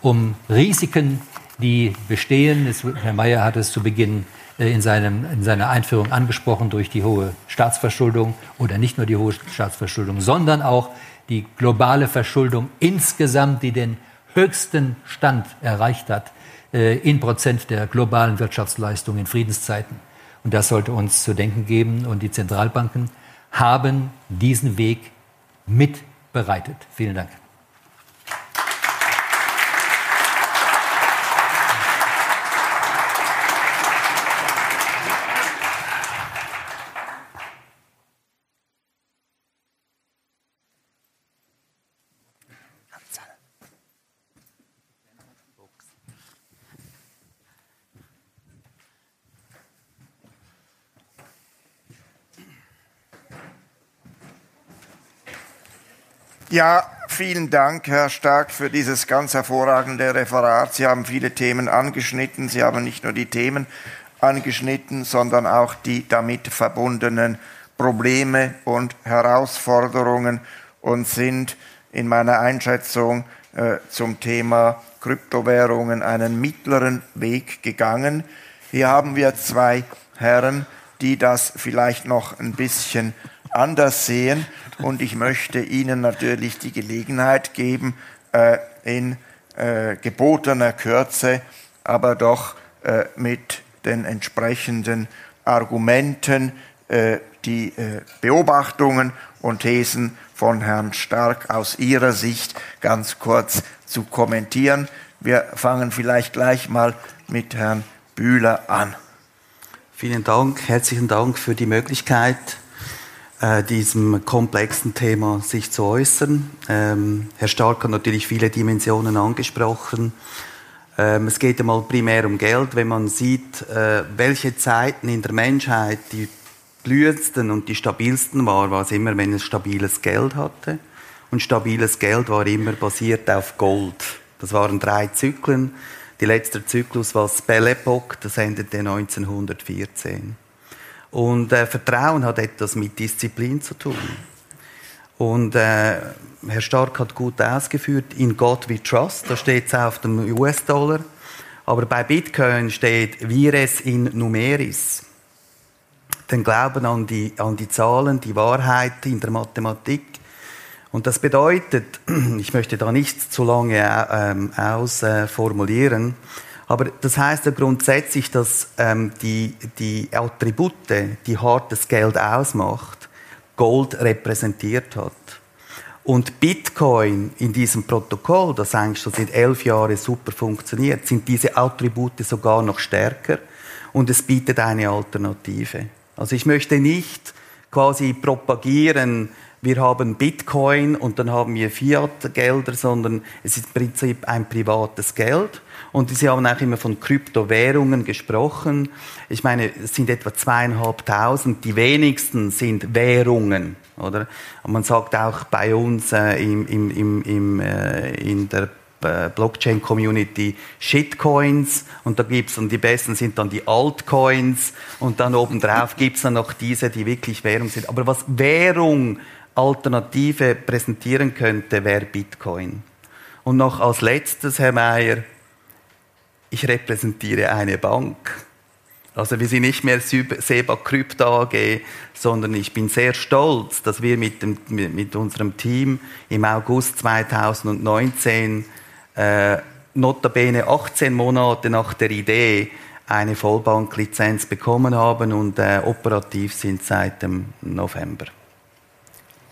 um Risiken, die bestehen. Es, Herr Mayer hat es zu Beginn in, seinem, in seiner Einführung angesprochen durch die hohe Staatsverschuldung oder nicht nur die hohe Staatsverschuldung, sondern auch die globale Verschuldung insgesamt, die den höchsten Stand erreicht hat äh, in Prozent der globalen Wirtschaftsleistung in Friedenszeiten. Und das sollte uns zu denken geben. Und die Zentralbanken haben diesen Weg mitbereitet. Vielen Dank. Ja, vielen Dank, Herr Stark, für dieses ganz hervorragende Referat. Sie haben viele Themen angeschnitten. Sie haben nicht nur die Themen angeschnitten, sondern auch die damit verbundenen Probleme und Herausforderungen und sind in meiner Einschätzung äh, zum Thema Kryptowährungen einen mittleren Weg gegangen. Hier haben wir zwei Herren, die das vielleicht noch ein bisschen anders sehen. Und ich möchte Ihnen natürlich die Gelegenheit geben, äh, in äh, gebotener Kürze, aber doch äh, mit den entsprechenden Argumenten äh, die äh, Beobachtungen und Thesen von Herrn Stark aus Ihrer Sicht ganz kurz zu kommentieren. Wir fangen vielleicht gleich mal mit Herrn Bühler an. Vielen Dank, herzlichen Dank für die Möglichkeit, äh, diesem komplexen Thema sich zu äußern. Ähm, Herr Stark hat natürlich viele Dimensionen angesprochen. Ähm, es geht einmal primär um Geld, wenn man sieht, äh, welche Zeiten in der Menschheit die blühendsten und die stabilsten waren, war es immer, wenn es stabiles Geld hatte. Und stabiles Geld war immer basiert auf Gold. Das waren drei Zyklen. Die letzte Zyklus war Belle Epoque, das endete 1914. Und äh, Vertrauen hat etwas mit Disziplin zu tun. Und äh, Herr Stark hat gut ausgeführt, in God we trust, da steht es auf dem US-Dollar. Aber bei Bitcoin steht vires in numeris. Den Glauben an die, an die Zahlen, die Wahrheit in der Mathematik. Und das bedeutet, ich möchte da nicht zu lange ähm, ausformulieren, äh, aber das heißt ja grundsätzlich, dass ähm, die, die Attribute, die hartes Geld ausmacht, Gold repräsentiert hat. Und Bitcoin in diesem Protokoll, das eigentlich schon seit elf Jahren super funktioniert, sind diese Attribute sogar noch stärker und es bietet eine Alternative. Also ich möchte nicht quasi propagieren, wir haben Bitcoin und dann haben wir Fiat-Gelder, sondern es ist im Prinzip ein privates Geld. Und Sie haben auch immer von Kryptowährungen gesprochen. Ich meine, es sind etwa zweieinhalbtausend. Die wenigsten sind Währungen, oder? Und man sagt auch bei uns äh, im, im, im, im, äh, in der äh, Blockchain-Community Shitcoins und da gibt's und die besten sind dann die Altcoins und dann obendrauf gibt's dann noch diese, die wirklich Währung sind. Aber was Währung Alternative präsentieren könnte, wäre Bitcoin. Und noch als letztes, Herr Mayer, ich repräsentiere eine Bank. Also wir sind nicht mehr SEBA Krypto AG, sondern ich bin sehr stolz, dass wir mit, dem, mit unserem Team im August 2019 äh, notabene 18 Monate nach der Idee eine Vollbanklizenz bekommen haben und äh, operativ sind seit dem November.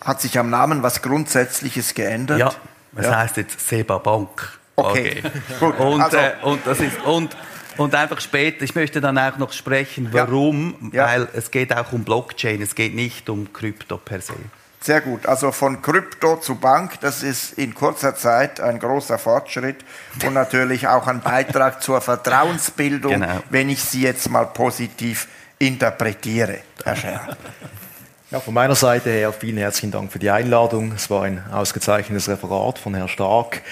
Hat sich am Namen was Grundsätzliches geändert? Ja, es ja. heißt jetzt SEBA Bank. Okay, gut. Und, also. äh, und, das ist, und, und einfach später, ich möchte dann auch noch sprechen, warum, ja. Ja. weil es geht auch um Blockchain, es geht nicht um Krypto per se. Sehr gut. Also von Krypto zu Bank, das ist in kurzer Zeit ein großer Fortschritt und natürlich auch ein Beitrag zur Vertrauensbildung, genau. wenn ich sie jetzt mal positiv interpretiere, Herr Scher. Ja, von meiner Seite her vielen herzlichen Dank für die Einladung. Es war ein ausgezeichnetes Referat von Herrn Stark.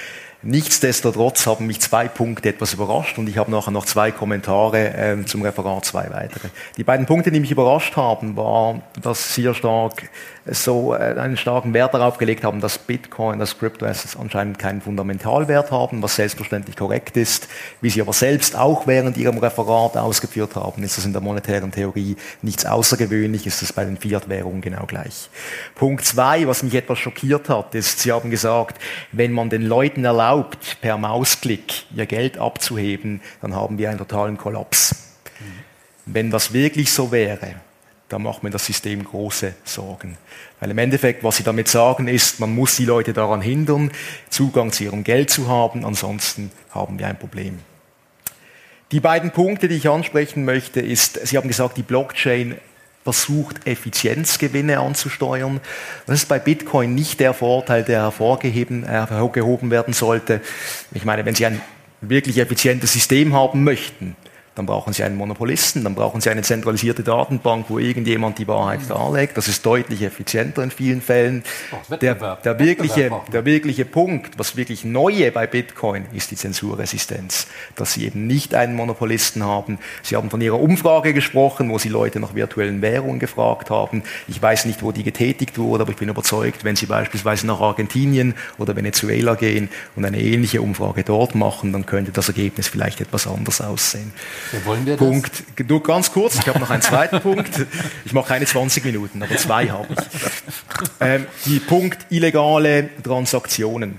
Nichtsdestotrotz haben mich zwei Punkte etwas überrascht und ich habe nachher noch zwei Kommentare äh, zum Referat, zwei weitere. Die beiden Punkte, die mich überrascht haben, war, dass sehr stark so äh, einen starken Wert darauf gelegt haben, dass Bitcoin, dass Crypto-Assets anscheinend keinen Fundamentalwert haben, was selbstverständlich korrekt ist. Wie Sie aber selbst auch während Ihrem Referat ausgeführt haben, ist das in der monetären Theorie nichts Außergewöhnliches, ist das bei den Fiat-Währungen genau gleich. Punkt zwei, was mich etwas schockiert hat, ist, Sie haben gesagt, wenn man den Leuten erlaubt, per Mausklick ihr Geld abzuheben, dann haben wir einen totalen Kollaps. Wenn das wirklich so wäre, da macht mir das System große Sorgen. Weil im Endeffekt, was Sie damit sagen, ist, man muss die Leute daran hindern, Zugang zu ihrem Geld zu haben, ansonsten haben wir ein Problem. Die beiden Punkte, die ich ansprechen möchte, ist, Sie haben gesagt, die Blockchain versucht, Effizienzgewinne anzusteuern. Das ist bei Bitcoin nicht der Vorteil, der hervorgehoben, hervorgehoben werden sollte. Ich meine, wenn Sie ein wirklich effizientes System haben möchten, dann brauchen Sie einen Monopolisten, dann brauchen Sie eine zentralisierte Datenbank, wo irgendjemand die Wahrheit darlegt. Das ist deutlich effizienter in vielen Fällen. Oh, der, der, wirkliche, der wirkliche Punkt, was wirklich Neue bei Bitcoin ist die Zensurresistenz, dass Sie eben nicht einen Monopolisten haben. Sie haben von Ihrer Umfrage gesprochen, wo Sie Leute nach virtuellen Währungen gefragt haben. Ich weiß nicht, wo die getätigt wurde, aber ich bin überzeugt, wenn Sie beispielsweise nach Argentinien oder Venezuela gehen und eine ähnliche Umfrage dort machen, dann könnte das Ergebnis vielleicht etwas anders aussehen. Ja, wollen wir Punkt. Das? Nur ganz kurz, ich habe noch einen zweiten Punkt. Ich mache keine 20 Minuten, aber zwei habe ich. Ähm, die Punkt illegale Transaktionen.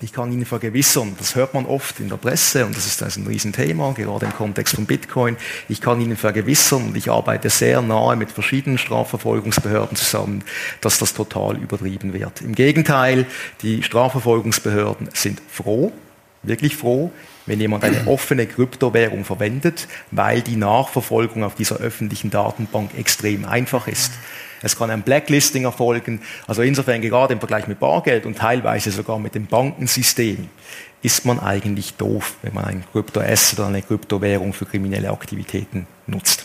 Ich kann Ihnen vergewissern, das hört man oft in der Presse und das ist ein Riesenthema, gerade im Kontext von Bitcoin. Ich kann Ihnen vergewissern und ich arbeite sehr nahe mit verschiedenen Strafverfolgungsbehörden zusammen, dass das total übertrieben wird. Im Gegenteil, die Strafverfolgungsbehörden sind froh, wirklich froh, wenn jemand eine offene Kryptowährung verwendet, weil die Nachverfolgung auf dieser öffentlichen Datenbank extrem einfach ist. Es kann ein Blacklisting erfolgen. Also insofern gerade im Vergleich mit Bargeld und teilweise sogar mit dem Bankensystem ist man eigentlich doof, wenn man ein Kryptoasset oder eine Kryptowährung für kriminelle Aktivitäten nutzt.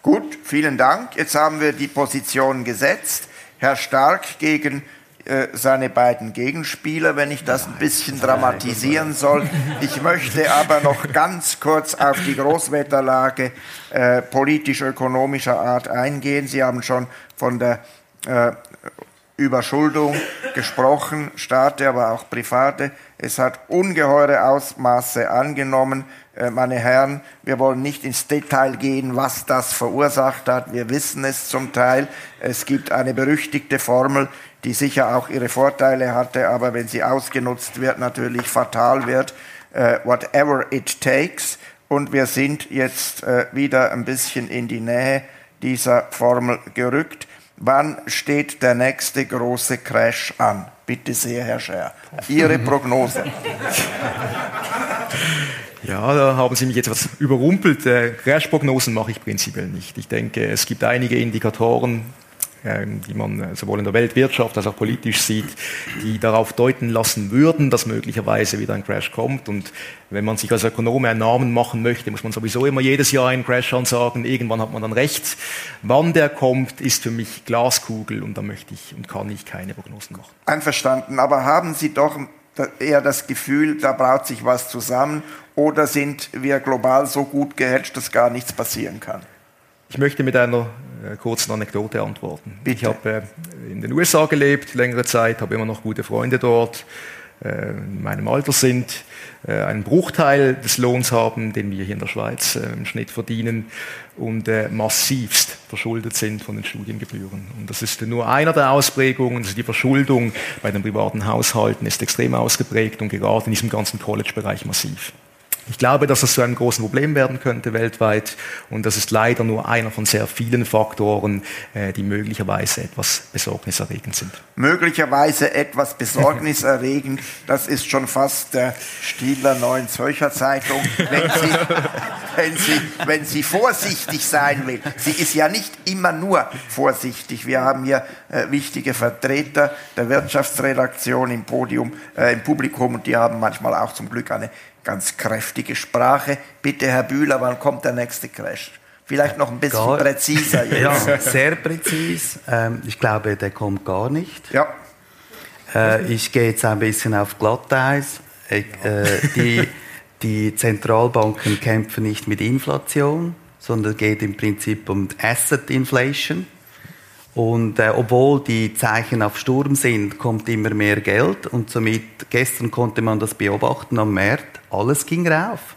Gut, vielen Dank. Jetzt haben wir die Position gesetzt. Herr Stark gegen äh, seine beiden Gegenspieler, wenn ich das ein bisschen dramatisieren soll. Ich möchte aber noch ganz kurz auf die Großwetterlage äh, politisch-ökonomischer Art eingehen. Sie haben schon von der äh, Überschuldung gesprochen, Staate, aber auch Private. Es hat ungeheure Ausmaße angenommen. Äh, meine Herren, wir wollen nicht ins Detail gehen, was das verursacht hat. Wir wissen es zum Teil. Es gibt eine berüchtigte Formel, die sicher auch ihre Vorteile hatte, aber wenn sie ausgenutzt wird, natürlich fatal wird. Uh, whatever it takes. Und wir sind jetzt uh, wieder ein bisschen in die Nähe dieser Formel gerückt. Wann steht der nächste große Crash an? Bitte sehr, Herr Scher. Ihre Prognose. Ja, da haben Sie mich jetzt etwas überrumpelt. Äh, Crash-Prognosen mache ich prinzipiell nicht. Ich denke, es gibt einige Indikatoren, die man äh, sowohl in der Weltwirtschaft als auch politisch sieht, die darauf deuten lassen würden, dass möglicherweise wieder ein Crash kommt. Und wenn man sich als Ökonome einen Namen machen möchte, muss man sowieso immer jedes Jahr einen Crash ansagen. Irgendwann hat man dann recht. Wann der kommt, ist für mich Glaskugel und da möchte ich und kann ich keine Prognosen machen. Einverstanden. Aber haben Sie doch eher das Gefühl, da braut sich was zusammen oder sind wir global so gut gehatcht, dass gar nichts passieren kann? Ich möchte mit einer äh, kurzen Anekdote antworten. Bitte. Ich habe äh, in den USA gelebt, längere Zeit, habe immer noch gute Freunde dort, äh, in meinem Alter sind, äh, einen Bruchteil des Lohns haben, den wir hier in der Schweiz äh, im Schnitt verdienen und massivst verschuldet sind von den Studiengebühren. Und das ist nur einer der Ausprägungen, also die Verschuldung bei den privaten Haushalten ist extrem ausgeprägt und gerade in diesem ganzen College-Bereich massiv. Ich glaube, dass das zu einem großen Problem werden könnte weltweit und das ist leider nur einer von sehr vielen Faktoren, äh, die möglicherweise etwas besorgniserregend sind. Möglicherweise etwas besorgniserregend, das ist schon fast der Stil der Neuen Zürcher Zeitung, wenn sie, wenn, sie, wenn sie vorsichtig sein will. Sie ist ja nicht immer nur vorsichtig. Wir haben hier äh, wichtige Vertreter der Wirtschaftsredaktion im Podium, äh, im Publikum und die haben manchmal auch zum Glück eine ganz kräftige Sprache. Bitte, Herr Bühler, wann kommt der nächste Crash? Vielleicht noch ein bisschen gar, präziser. Jetzt. Ja, sehr präzis. Ähm, ich glaube, der kommt gar nicht. Ja. Äh, ich gehe jetzt ein bisschen auf Glatteis. Äh, die, die Zentralbanken kämpfen nicht mit Inflation, sondern es geht im Prinzip um Asset Inflation. Und äh, obwohl die Zeichen auf Sturm sind, kommt immer mehr Geld. Und somit, gestern konnte man das beobachten am Markt, alles ging rauf.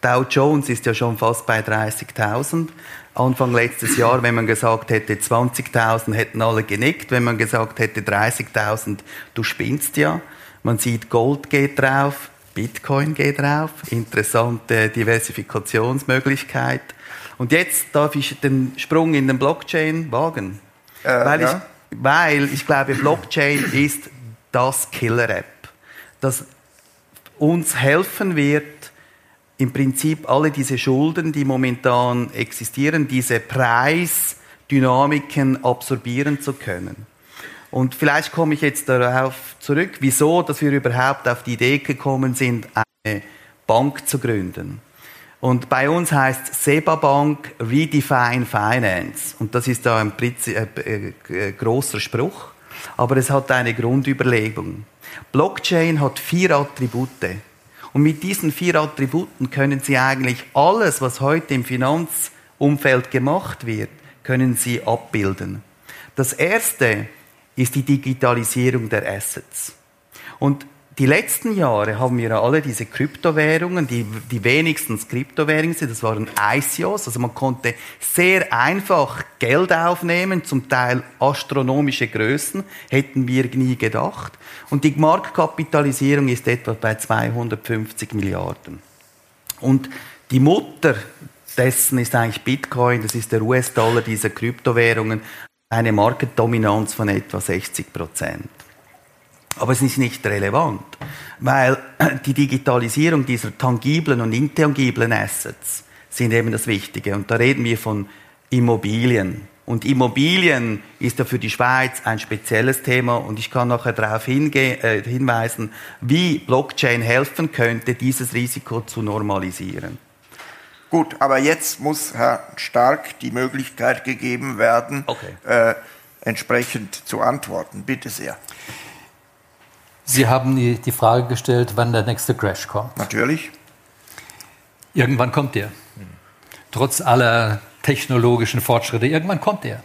Dow Jones ist ja schon fast bei 30.000. Anfang letztes Jahr, wenn man gesagt hätte 20.000, hätten alle genickt. Wenn man gesagt hätte 30.000, du spinnst ja. Man sieht, Gold geht drauf, Bitcoin geht drauf, interessante Diversifikationsmöglichkeit. Und jetzt darf ich den Sprung in den Blockchain wagen. Äh, weil, ja. ich, weil ich glaube, Blockchain ist das Killer-App, das uns helfen wird, im Prinzip alle diese Schulden, die momentan existieren, diese Preisdynamiken absorbieren zu können. Und vielleicht komme ich jetzt darauf zurück, wieso, dass wir überhaupt auf die Idee gekommen sind, eine Bank zu gründen. Und bei uns heißt SEBA Bank Redefine Finance. Und das ist da ein äh, äh, äh, großer Spruch. Aber es hat eine Grundüberlegung. Blockchain hat vier Attribute. Und mit diesen vier Attributen können Sie eigentlich alles, was heute im Finanzumfeld gemacht wird, können Sie abbilden. Das erste ist die Digitalisierung der Assets. Und die letzten Jahre haben wir alle diese Kryptowährungen, die, die wenigstens Kryptowährungen sind, das waren ICOs, also man konnte sehr einfach Geld aufnehmen, zum Teil astronomische Größen, hätten wir nie gedacht. Und die Marktkapitalisierung ist etwa bei 250 Milliarden. Und die Mutter dessen ist eigentlich Bitcoin, das ist der US-Dollar dieser Kryptowährungen, eine Marktdominanz von etwa 60 Prozent. Aber es ist nicht relevant, weil die Digitalisierung dieser tangiblen und intangiblen Assets sind eben das Wichtige. Und da reden wir von Immobilien. Und Immobilien ist ja für die Schweiz ein spezielles Thema und ich kann nachher darauf äh, hinweisen, wie Blockchain helfen könnte, dieses Risiko zu normalisieren. Gut, aber jetzt muss Herr Stark die Möglichkeit gegeben werden, okay. äh, entsprechend zu antworten. Bitte sehr. Sie haben die, die Frage gestellt, wann der nächste Crash kommt. Natürlich. Irgendwann kommt der. Trotz aller technologischen Fortschritte, irgendwann kommt der.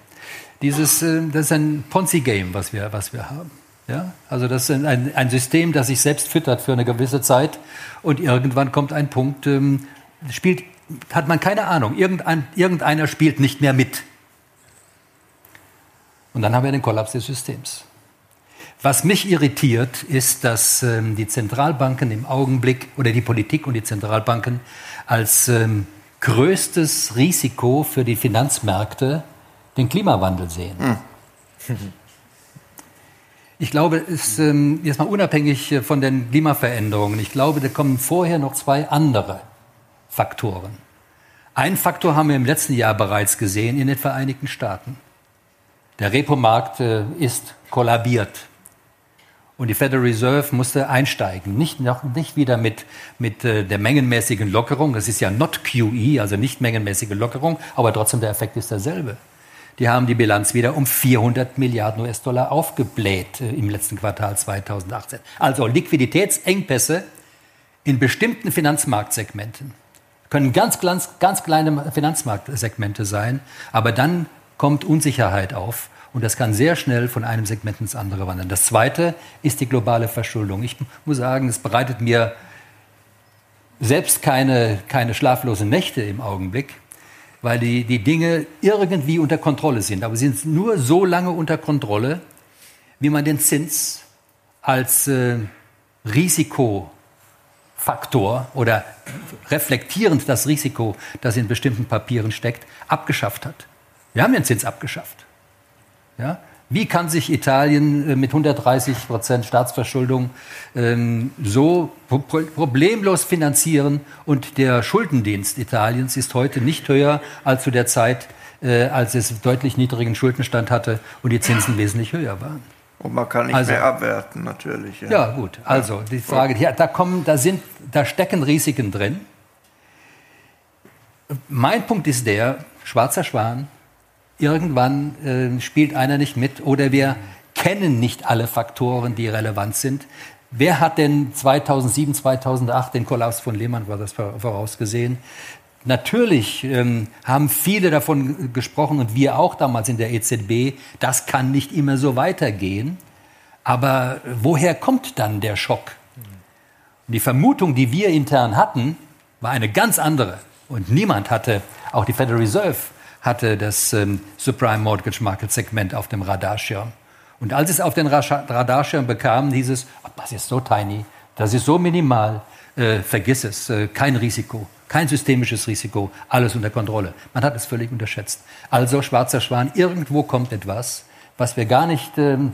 Dieses, äh, das ist ein Ponzi-Game, was wir, was wir haben. Ja? Also das ist ein, ein System, das sich selbst füttert für eine gewisse Zeit und irgendwann kommt ein Punkt, ähm, spielt, hat man keine Ahnung, Irgendein, irgendeiner spielt nicht mehr mit. Und dann haben wir den Kollaps des Systems. Was mich irritiert, ist, dass ähm, die Zentralbanken im Augenblick oder die Politik und die Zentralbanken als ähm, größtes Risiko für die Finanzmärkte den Klimawandel sehen. Hm. Ich glaube, es ist ähm, jetzt mal unabhängig äh, von den Klimaveränderungen. Ich glaube, da kommen vorher noch zwei andere Faktoren. Ein Faktor haben wir im letzten Jahr bereits gesehen in den Vereinigten Staaten. Der Repo-Markt äh, ist kollabiert. Und die Federal Reserve musste einsteigen. Nicht, noch, nicht wieder mit, mit äh, der mengenmäßigen Lockerung. Das ist ja not QE, also nicht mengenmäßige Lockerung, aber trotzdem der Effekt ist derselbe. Die haben die Bilanz wieder um 400 Milliarden US-Dollar aufgebläht äh, im letzten Quartal 2018. Also Liquiditätsengpässe in bestimmten Finanzmarktsegmenten können ganz, ganz, ganz kleine Finanzmarktsegmente sein, aber dann kommt Unsicherheit auf und das kann sehr schnell von einem Segment ins andere wandern. Das Zweite ist die globale Verschuldung. Ich muss sagen, es bereitet mir selbst keine, keine schlaflosen Nächte im Augenblick, weil die, die Dinge irgendwie unter Kontrolle sind. Aber sie sind nur so lange unter Kontrolle, wie man den Zins als äh, Risikofaktor oder reflektierend das Risiko, das in bestimmten Papieren steckt, abgeschafft hat. Wir haben den Zins abgeschafft. Ja? Wie kann sich Italien äh, mit 130 Prozent Staatsverschuldung ähm, so problemlos finanzieren? Und der Schuldendienst Italiens ist heute nicht höher als zu der Zeit, äh, als es deutlich niedrigen Schuldenstand hatte und die Zinsen wesentlich höher waren. Und man kann nicht also, mehr abwerten, natürlich. Ja, ja gut. Also die Frage, ja, da kommen, da sind, da stecken Risiken drin. Mein Punkt ist der: Schwarzer Schwan, irgendwann äh, spielt einer nicht mit oder wir kennen nicht alle Faktoren, die relevant sind. Wer hat denn 2007, 2008 den Kollaps von Lehman Brothers vorausgesehen? Natürlich ähm, haben viele davon gesprochen und wir auch damals in der EZB, das kann nicht immer so weitergehen. Aber woher kommt dann der Schock? Und die Vermutung, die wir intern hatten, war eine ganz andere. Und niemand hatte, auch die Federal Reserve, hatte das ähm, Subprime Mortgage Market Segment auf dem Radarschirm. Und als es auf den Radarschirm bekam, hieß es, oh, das ist so tiny, das ist so minimal, äh, vergiss es, äh, kein Risiko, kein systemisches Risiko, alles unter Kontrolle. Man hat es völlig unterschätzt. Also, schwarzer Schwan, irgendwo kommt etwas, was wir gar nicht ähm,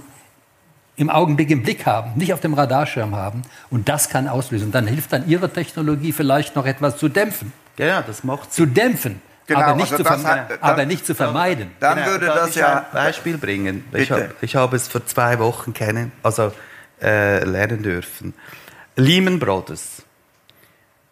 im Augenblick im Blick haben, nicht auf dem Radarschirm haben. Und das kann auslösen. Und dann hilft dann Ihre Technologie vielleicht noch etwas zu dämpfen. Ja, das macht Zu dämpfen. Genau, aber, nicht also zu hat, aber nicht zu vermeiden. Dann genau, würde das ja ein Beispiel bringen. Ich habe hab es vor zwei Wochen kennen, also äh, lernen dürfen. Lehman Brothers.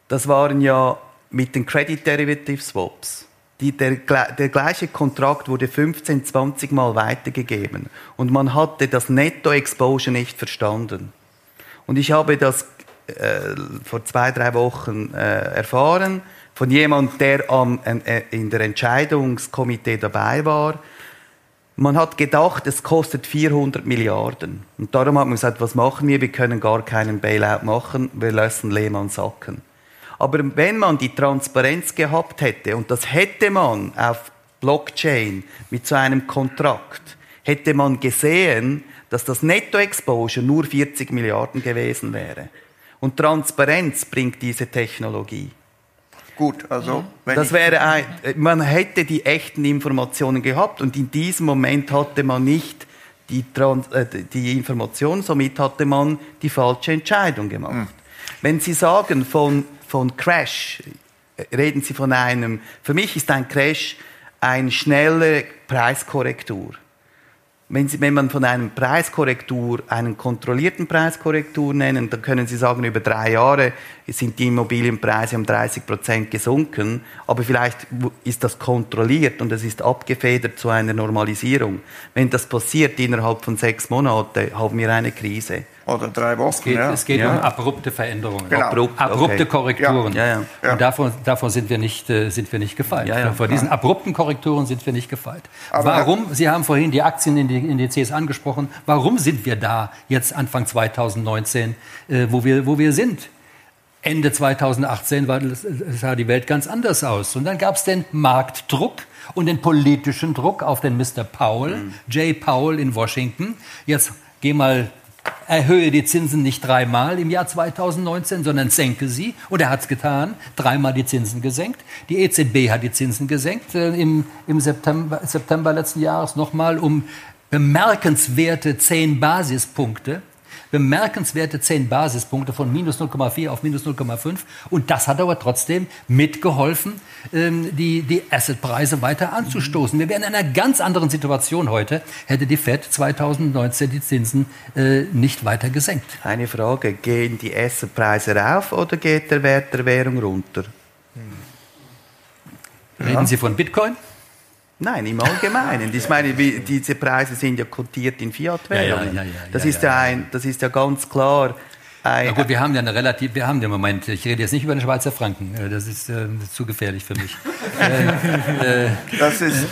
Das waren ja mit den Credit Derivative Swaps. Die, der, der gleiche Kontrakt wurde 15, 20 Mal weitergegeben und man hatte das Netto-Exposure nicht verstanden. Und ich habe das äh, vor zwei, drei Wochen äh, erfahren von jemandem, der am, äh, in der Entscheidungskomitee dabei war. Man hat gedacht, es kostet 400 Milliarden. Und darum hat man gesagt, was machen wir? Wir können gar keinen Bailout machen, wir lassen Lehmann sacken. Aber wenn man die Transparenz gehabt hätte, und das hätte man auf Blockchain mit so einem Kontrakt, hätte man gesehen, dass das Netto-Exposure nur 40 Milliarden gewesen wäre. Und Transparenz bringt diese Technologie. Gut, also wenn das wäre ein, man hätte die echten Informationen gehabt und in diesem Moment hatte man nicht die, Trans, äh, die Information, somit hatte man die falsche Entscheidung gemacht. Mhm. Wenn Sie sagen von von Crash reden Sie von einem, für mich ist ein Crash eine schnelle Preiskorrektur. Wenn, Sie, wenn man von einer Preiskorrektur, einen kontrollierten Preiskorrektur nennen, dann können Sie sagen, über drei Jahre sind die Immobilienpreise um 30 Prozent gesunken, aber vielleicht ist das kontrolliert und es ist abgefedert zu einer Normalisierung. Wenn das passiert innerhalb von sechs Monaten, haben wir eine Krise. Oder drei Wochen. Es geht, ja. es geht ja. um abrupte Veränderungen. Genau. Abrupt, abrupte okay. Korrekturen. Ja. Und davon, davon, sind, wir nicht, äh, sind wir nicht gefeit. Vor diesen abrupten Korrekturen sind wir nicht gefeit. Aber warum, Sie haben vorhin die Aktienindizes angesprochen, warum sind wir da jetzt Anfang 2019, äh, wo, wir, wo wir sind? Ende 2018 war, sah die Welt ganz anders aus. Und dann gab es den Marktdruck und den politischen Druck auf den Mr. Powell, mhm. Jay Powell in Washington. Jetzt geh mal erhöhe die Zinsen nicht dreimal im Jahr 2019, sondern senke sie. Und er hat es getan, dreimal die Zinsen gesenkt. Die EZB hat die Zinsen gesenkt äh, im, im September, September letzten Jahres nochmal um bemerkenswerte zehn Basispunkte bemerkenswerte 10 Basispunkte von minus 0,4 auf minus 0,5. Und das hat aber trotzdem mitgeholfen, ähm, die, die Assetpreise weiter anzustoßen. Wir wären in einer ganz anderen Situation heute, hätte die FED 2019 die Zinsen äh, nicht weiter gesenkt. Eine Frage, gehen die Assetpreise rauf oder geht der Wert der Währung runter? Reden ja. Sie von Bitcoin? Nein, im Allgemeinen. Ich meine, diese Preise sind ja kotiert in Fiat-Währungen. Ja, ja, ja, das, ist ja ein, das ist ja ganz klar. Ein, Na gut, wir haben ja eine relativ, wir haben im Moment, ich rede jetzt nicht über den Schweizer Franken, äh, das ist, äh, zu gefährlich für mich. äh, äh, das ist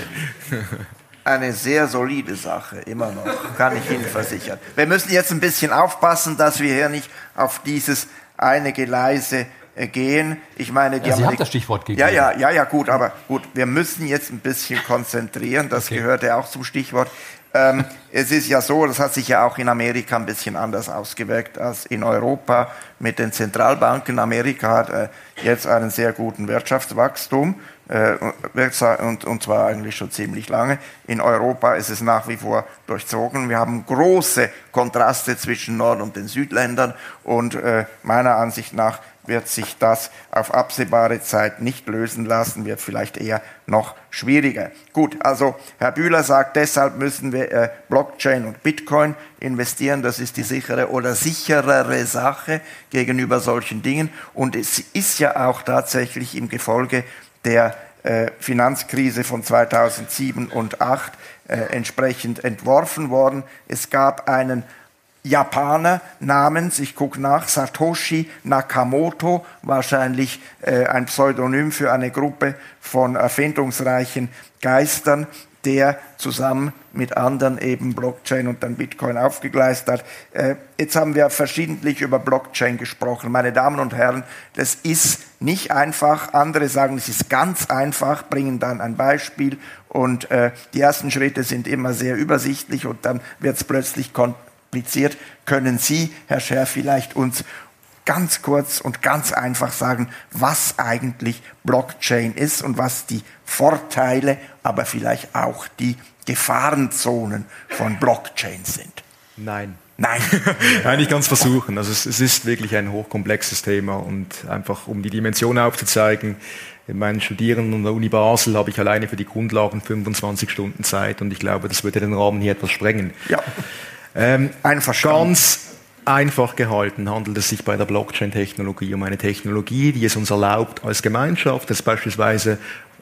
eine sehr solide Sache, immer noch, kann ich Ihnen versichern. Wir müssen jetzt ein bisschen aufpassen, dass wir hier nicht auf dieses eine Geleise äh, gehen. Ich meine, die ja, Sie haben das Stichwort gegeben. Ja, ja, ja, ja, gut, aber gut, wir müssen jetzt ein bisschen konzentrieren. Das okay. gehört ja auch zum Stichwort. Ähm, es ist ja so, das hat sich ja auch in Amerika ein bisschen anders ausgewirkt als in Europa mit den Zentralbanken. Amerika hat äh, jetzt einen sehr guten Wirtschaftswachstum äh, und, und zwar eigentlich schon ziemlich lange. In Europa ist es nach wie vor durchzogen. Wir haben große Kontraste zwischen Nord- und den Südländern und äh, meiner Ansicht nach wird sich das auf absehbare Zeit nicht lösen lassen, wird vielleicht eher noch schwieriger. Gut, also Herr Bühler sagt, deshalb müssen wir äh, Blockchain und Bitcoin investieren. Das ist die sichere oder sicherere Sache gegenüber solchen Dingen. Und es ist ja auch tatsächlich im Gefolge der äh, Finanzkrise von 2007 und 2008 äh, entsprechend entworfen worden. Es gab einen Japaner namens, ich gucke nach, Satoshi Nakamoto, wahrscheinlich äh, ein Pseudonym für eine Gruppe von erfindungsreichen Geistern, der zusammen mit anderen eben Blockchain und dann Bitcoin aufgegleist hat. Äh, jetzt haben wir verschiedentlich über Blockchain gesprochen. Meine Damen und Herren, das ist nicht einfach. Andere sagen, es ist ganz einfach, bringen dann ein Beispiel und äh, die ersten Schritte sind immer sehr übersichtlich und dann wird es plötzlich kompliziert. Können Sie, Herr Scher, vielleicht uns ganz kurz und ganz einfach sagen, was eigentlich Blockchain ist und was die Vorteile, aber vielleicht auch die Gefahrenzonen von Blockchain sind? Nein. Nein. Nein, ich kann es versuchen. Also es, es, ist wirklich ein hochkomplexes Thema und einfach um die Dimension aufzuzeigen, in meinen Studierenden an der Uni Basel habe ich alleine für die Grundlagen 25 Stunden Zeit und ich glaube, das würde den Rahmen hier etwas sprengen. Ja. Ähm, Einverstanden. Ganz einfach gehalten handelt es sich bei der Blockchain-Technologie um eine Technologie, die es uns erlaubt, als Gemeinschaft, dass beispielsweise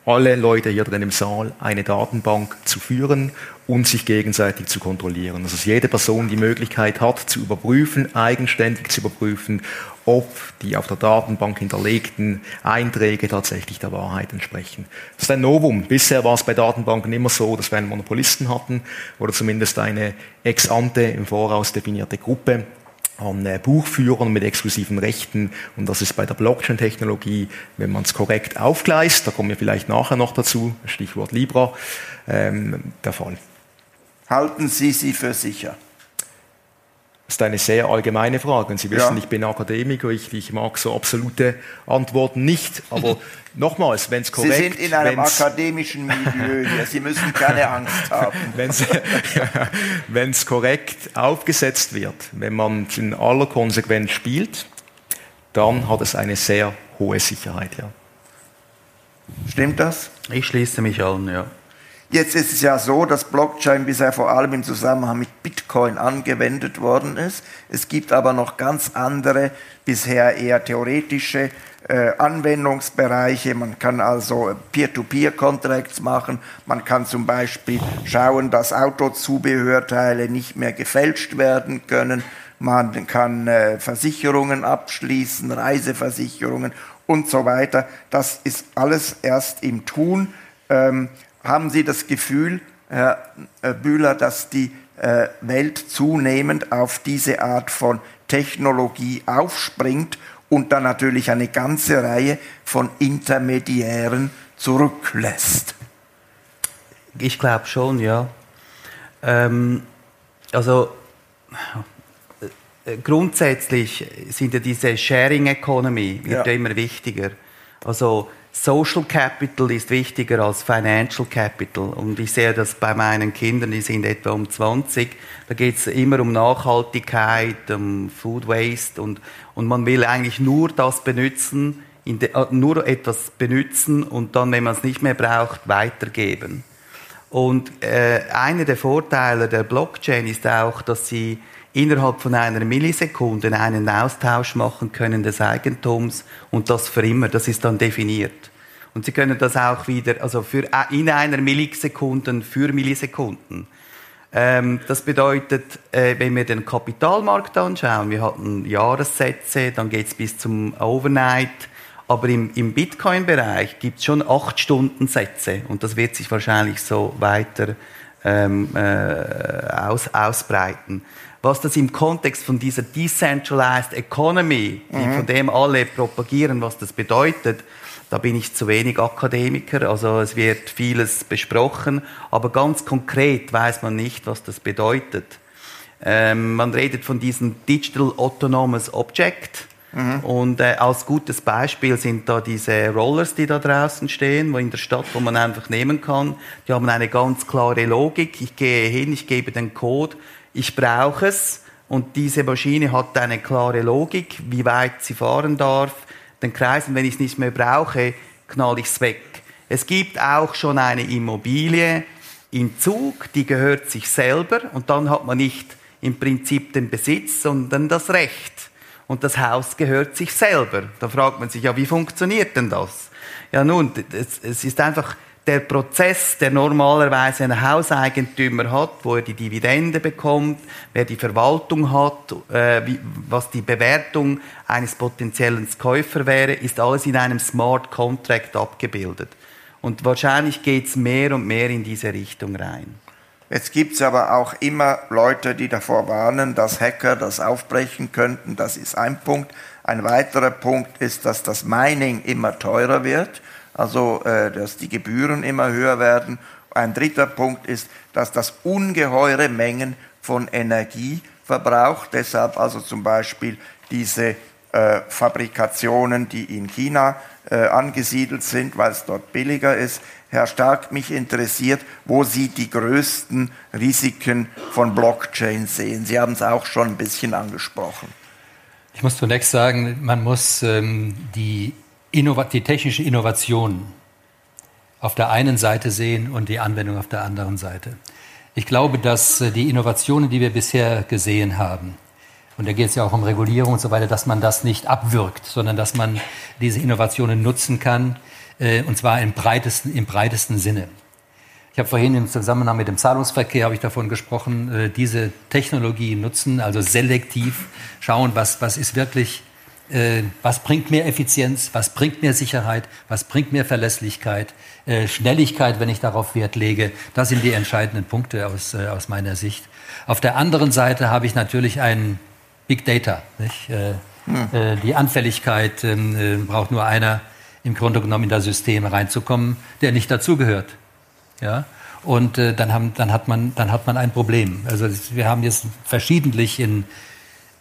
alle Leute hier drin im Saal eine Datenbank zu führen und sich gegenseitig zu kontrollieren. Also dass jede Person die Möglichkeit hat, zu überprüfen, eigenständig zu überprüfen, ob die auf der Datenbank hinterlegten Einträge tatsächlich der Wahrheit entsprechen. Das ist ein Novum. Bisher war es bei Datenbanken immer so, dass wir einen Monopolisten hatten oder zumindest eine ex ante im Voraus definierte Gruppe an äh, Buchführern mit exklusiven Rechten. Und das ist bei der Blockchain-Technologie, wenn man es korrekt aufgleist, da kommen wir vielleicht nachher noch dazu, Stichwort Libra, ähm, der Fall. Halten Sie sie für sicher? Das ist eine sehr allgemeine Frage. Und Sie wissen, ja. ich bin Akademiker, ich, ich, mag so absolute Antworten nicht. Aber nochmals, wenn es korrekt... Sie sind in einem akademischen Milieu hier. Sie müssen keine Angst haben. wenn es korrekt aufgesetzt wird, wenn man in aller Konsequenz spielt, dann hat es eine sehr hohe Sicherheit. Ja. Stimmt das? Ich schließe mich an, ja. Jetzt ist es ja so, dass Blockchain bisher vor allem im Zusammenhang mit Bitcoin angewendet worden ist. Es gibt aber noch ganz andere, bisher eher theoretische äh, Anwendungsbereiche. Man kann also Peer-to-Peer-Contracts machen. Man kann zum Beispiel schauen, dass Autozubehörteile nicht mehr gefälscht werden können. Man kann äh, Versicherungen abschließen, Reiseversicherungen und so weiter. Das ist alles erst im Tun. Ähm, haben Sie das Gefühl, Herr äh, Bühler, dass die äh, Welt zunehmend auf diese Art von Technologie aufspringt und dann natürlich eine ganze Reihe von Intermediären zurücklässt? Ich glaube schon, ja. Ähm, also äh, grundsätzlich sind ja diese Sharing Economy wird ja. immer wichtiger. Also Social Capital ist wichtiger als Financial Capital. Und ich sehe das bei meinen Kindern, die sind etwa um 20. Da geht es immer um Nachhaltigkeit, um Food Waste und, und man will eigentlich nur das benutzen, de, äh, nur etwas benutzen und dann, wenn man es nicht mehr braucht, weitergeben. Und äh, einer der Vorteile der Blockchain ist auch, dass sie innerhalb von einer Millisekunde einen Austausch machen können des Eigentums und das für immer. Das ist dann definiert. Und Sie können das auch wieder, also für, äh, in einer Millisekunde für Millisekunden. Ähm, das bedeutet, äh, wenn wir den Kapitalmarkt anschauen, wir hatten Jahressätze, dann geht es bis zum Overnight, aber im, im Bitcoin-Bereich gibt es schon 8-Stunden-Sätze und das wird sich wahrscheinlich so weiter ähm, äh, aus, ausbreiten was das im Kontext von dieser Decentralized Economy, die, mhm. von dem alle propagieren, was das bedeutet, da bin ich zu wenig Akademiker. Also es wird vieles besprochen, aber ganz konkret weiß man nicht, was das bedeutet. Ähm, man redet von diesem Digital Autonomous Object. Mhm. Und äh, als gutes Beispiel sind da diese Rollers, die da draußen stehen, wo in der Stadt, wo man einfach nehmen kann. Die haben eine ganz klare Logik. Ich gehe hin, ich gebe den Code, ich brauche es und diese Maschine hat eine klare Logik, wie weit sie fahren darf, den Kreis und wenn ich es nicht mehr brauche, knall ich es weg. Es gibt auch schon eine Immobilie in Zug, die gehört sich selber und dann hat man nicht im Prinzip den Besitz, sondern das Recht. Und das Haus gehört sich selber. Da fragt man sich, ja, wie funktioniert denn das? Ja, nun, es, es ist einfach der Prozess, der normalerweise ein Hauseigentümer hat, wo er die Dividende bekommt, wer die Verwaltung hat, äh, was die Bewertung eines potenziellen Käufers wäre, ist alles in einem Smart Contract abgebildet. Und wahrscheinlich geht es mehr und mehr in diese Richtung rein. Jetzt gibt es aber auch immer Leute, die davor warnen, dass Hacker das aufbrechen könnten. Das ist ein Punkt. Ein weiterer Punkt ist, dass das Mining immer teurer wird also äh, dass die Gebühren immer höher werden. Ein dritter Punkt ist, dass das ungeheure Mengen von Energie verbraucht. Deshalb also zum Beispiel diese äh, Fabrikationen, die in China äh, angesiedelt sind, weil es dort billiger ist. Herr Stark, mich interessiert, wo Sie die größten Risiken von Blockchain sehen. Sie haben es auch schon ein bisschen angesprochen. Ich muss zunächst sagen, man muss ähm, die die technische Innovation auf der einen Seite sehen und die Anwendung auf der anderen Seite. Ich glaube, dass äh, die Innovationen, die wir bisher gesehen haben, und da geht es ja auch um Regulierung und so weiter, dass man das nicht abwirkt, sondern dass man diese Innovationen nutzen kann, äh, und zwar im breitesten, im breitesten Sinne. Ich habe vorhin im Zusammenhang mit dem Zahlungsverkehr habe ich davon gesprochen, äh, diese Technologie nutzen, also selektiv schauen, was, was ist wirklich, äh, was bringt mehr Effizienz, was bringt mehr Sicherheit, was bringt mehr Verlässlichkeit, äh, Schnelligkeit, wenn ich darauf Wert lege. Das sind die entscheidenden Punkte aus, äh, aus meiner Sicht. Auf der anderen Seite habe ich natürlich ein Big Data. Äh, hm. die Anfälligkeit ähm, braucht nur einer im Grunde genommen in das System reinzukommen, der nicht dazugehört. Ja? Und äh, dann, haben, dann, hat man, dann hat man ein Problem. Also wir haben jetzt verschiedentlich in,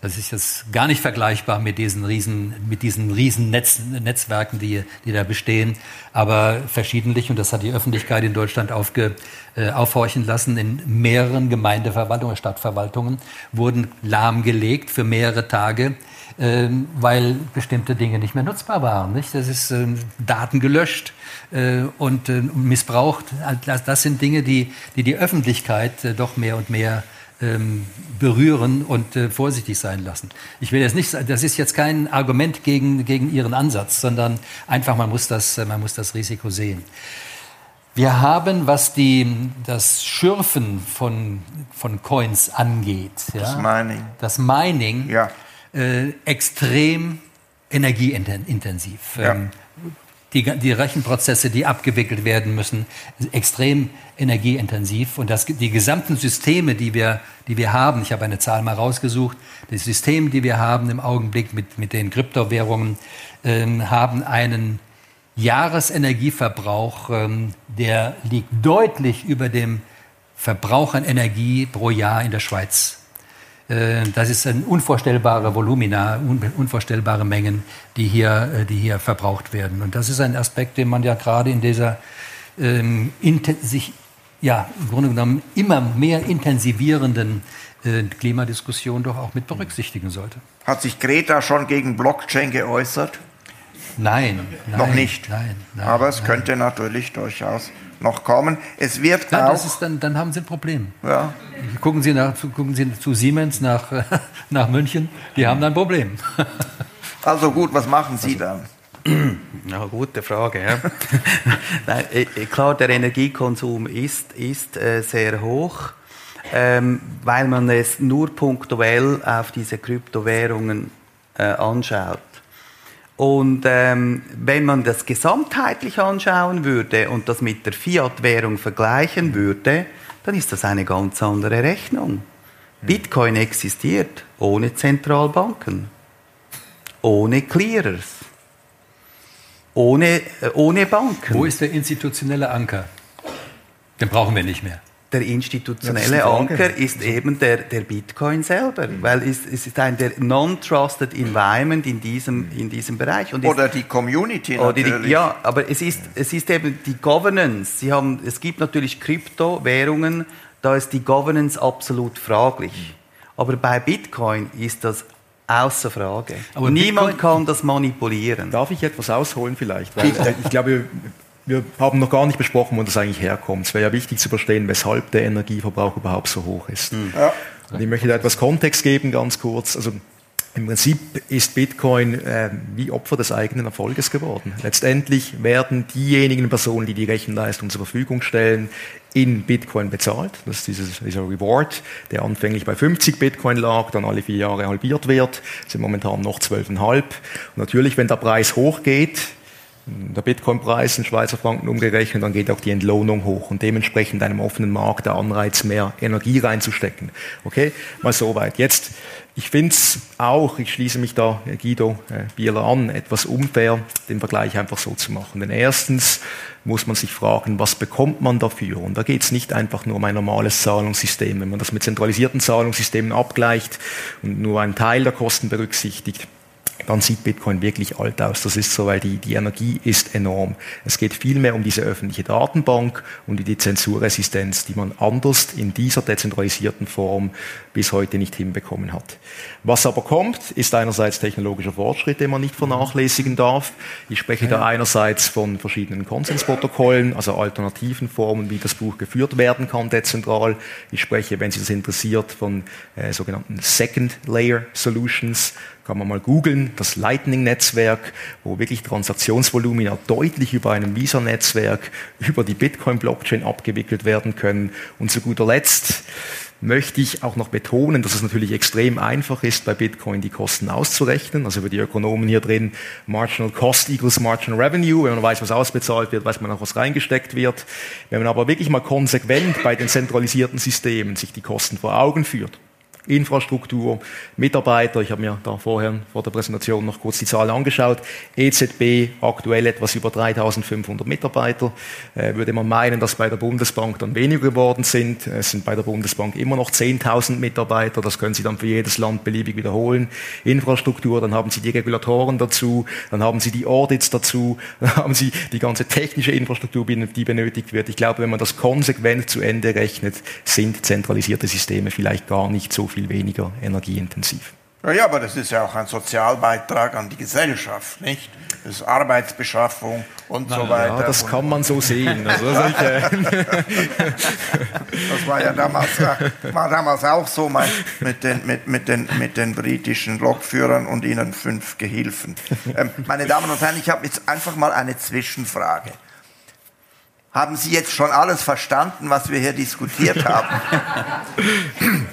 das ist jetzt gar nicht vergleichbar mit diesen riesen, mit diesen riesen Netz, Netzwerken, die, die da bestehen, aber verschiedentlich, und das hat die Öffentlichkeit in Deutschland aufge, äh, aufhorchen lassen, in mehreren Gemeindeverwaltungen, Stadtverwaltungen wurden lahmgelegt für mehrere Tage ähm, weil bestimmte Dinge nicht mehr nutzbar waren. Nicht? Das ist äh, Daten gelöscht äh, und äh, missbraucht. Das, das, sind Dinge, die die, die Öffentlichkeit äh, doch mehr und mehr ähm, berühren und äh, vorsichtig sein lassen. Ich will jetzt nicht, das ist jetzt kein Argument gegen, gegen Ihren Ansatz, sondern einfach, man muss das, äh, man muss das Risiko sehen. Wir haben, was die, das Schürfen von, von Coins angeht, ja, das Mining, das Mining ja äh, extrem energieintensiv. Ja. Ähm, die, die, Rechenprozesse, die abgewickelt werden müssen, extrem energieintensiv. Und das, die gesamten Systeme, die wir, die wir haben, ich habe eine Zahl mal rausgesucht, die Systeme, die wir haben im Augenblick mit, mit den Kryptowährungen, ähm, haben einen Jahresenergieverbrauch, ähm, der liegt deutlich über dem Verbrauch an Energie pro Jahr in der Schweiz. Äh, das ist ein unvorstellbare Volumina, unvorstellbare Mengen, die hier, äh, die hier verbraucht werden. Und das ist ein Aspekt, den man ja gerade in dieser ähm, sich ja, im Grunde genommen immer mehr intensivierenden äh, Klimadiskussion doch auch mit berücksichtigen sollte. Hat sich Greta schon gegen Blockchain geäußert? Nein, nein noch nicht. Nein, nein, Aber es könnte natürlich durchaus noch kommen. Es wird Nein, auch. Das ist dann, dann haben Sie ein Problem. Ja. Gucken Sie, nach, gucken Sie zu Siemens nach, nach München, die haben dann ein Problem. Also gut, was machen Sie dann? Ja, gute Frage. Ja. Nein, äh, äh, klar, der Energiekonsum ist, ist äh, sehr hoch, ähm, weil man es nur punktuell auf diese Kryptowährungen äh, anschaut. Und ähm, wenn man das gesamtheitlich anschauen würde und das mit der Fiat-Währung vergleichen würde, dann ist das eine ganz andere Rechnung. Bitcoin existiert ohne Zentralbanken, ohne Clearers, ohne, äh, ohne Banken. Wo ist der institutionelle Anker? Den brauchen wir nicht mehr der institutionelle Anker ist eben der, der Bitcoin selber, weil es, es ist ein der non-trusted Environment in diesem, in diesem Bereich. Und oder die Community natürlich. Die, ja, aber es ist, es ist eben die Governance. Sie haben, es gibt natürlich Kryptowährungen, da ist die Governance absolut fraglich. Aber bei Bitcoin ist das außer Frage. Aber Niemand Bitcoin, kann das manipulieren. Darf ich etwas ausholen vielleicht? Weil, äh, ich glaube, wir haben noch gar nicht besprochen, wo das eigentlich herkommt. Es wäre ja wichtig zu verstehen, weshalb der Energieverbrauch überhaupt so hoch ist. Hm. Ja. Und ich möchte da etwas Kontext geben, ganz kurz. Also im Prinzip ist Bitcoin äh, wie Opfer des eigenen Erfolges geworden. Letztendlich werden diejenigen Personen, die die Rechenleistung zur Verfügung stellen, in Bitcoin bezahlt. Das ist dieses, dieser Reward, der anfänglich bei 50 Bitcoin lag, dann alle vier Jahre halbiert wird, sind momentan noch 12,5. Und natürlich, wenn der Preis hochgeht, der Bitcoin-Preis in Schweizer Franken umgerechnet, dann geht auch die Entlohnung hoch und dementsprechend einem offenen Markt der Anreiz, mehr Energie reinzustecken. Okay, mal so weit. Jetzt, ich finde es auch, ich schließe mich da Guido äh, Bieler an, etwas unfair, den Vergleich einfach so zu machen. Denn erstens muss man sich fragen, was bekommt man dafür? Und da geht es nicht einfach nur um ein normales Zahlungssystem. Wenn man das mit zentralisierten Zahlungssystemen abgleicht und nur einen Teil der Kosten berücksichtigt, dann sieht Bitcoin wirklich alt aus. Das ist so, weil die, die Energie ist enorm. Es geht vielmehr um diese öffentliche Datenbank und die Zensurresistenz, die man anders in dieser dezentralisierten Form bis heute nicht hinbekommen hat. Was aber kommt, ist einerseits technologischer Fortschritt, den man nicht vernachlässigen darf. Ich spreche da einerseits von verschiedenen Konsensprotokollen, also alternativen Formen, wie das Buch geführt werden kann, dezentral. Ich spreche, wenn Sie das interessiert, von äh, sogenannten Second Layer Solutions. Kann man mal googeln, das Lightning-Netzwerk, wo wirklich Transaktionsvolumina deutlich über einem Visa-Netzwerk, über die Bitcoin-Blockchain abgewickelt werden können. Und zu guter Letzt möchte ich auch noch betonen, dass es natürlich extrem einfach ist, bei Bitcoin die Kosten auszurechnen. Also für die Ökonomen hier drin, Marginal Cost equals Marginal Revenue. Wenn man weiß, was ausbezahlt wird, weiß man auch, was reingesteckt wird. Wenn man aber wirklich mal konsequent bei den zentralisierten Systemen sich die Kosten vor Augen führt, Infrastruktur, Mitarbeiter. Ich habe mir da vorher vor der Präsentation noch kurz die Zahlen angeschaut. EZB aktuell etwas über 3500 Mitarbeiter. Äh, würde man meinen, dass bei der Bundesbank dann weniger geworden sind. Es sind bei der Bundesbank immer noch 10.000 Mitarbeiter. Das können Sie dann für jedes Land beliebig wiederholen. Infrastruktur, dann haben Sie die Regulatoren dazu, dann haben Sie die Audits dazu, dann haben Sie die ganze technische Infrastruktur, die benötigt wird. Ich glaube, wenn man das konsequent zu Ende rechnet, sind zentralisierte Systeme vielleicht gar nicht so viel viel weniger energieintensiv. Ja, aber das ist ja auch ein Sozialbeitrag an die Gesellschaft, nicht? Das ist Arbeitsbeschaffung und Na, so weiter. Ja, das kann man so sehen. Also das war ja damals, war damals auch so mit, den, mit, mit, den, mit den britischen Lokführern und ihnen fünf Gehilfen. Ähm, meine Damen und Herren, ich habe jetzt einfach mal eine Zwischenfrage. Haben Sie jetzt schon alles verstanden, was wir hier diskutiert haben?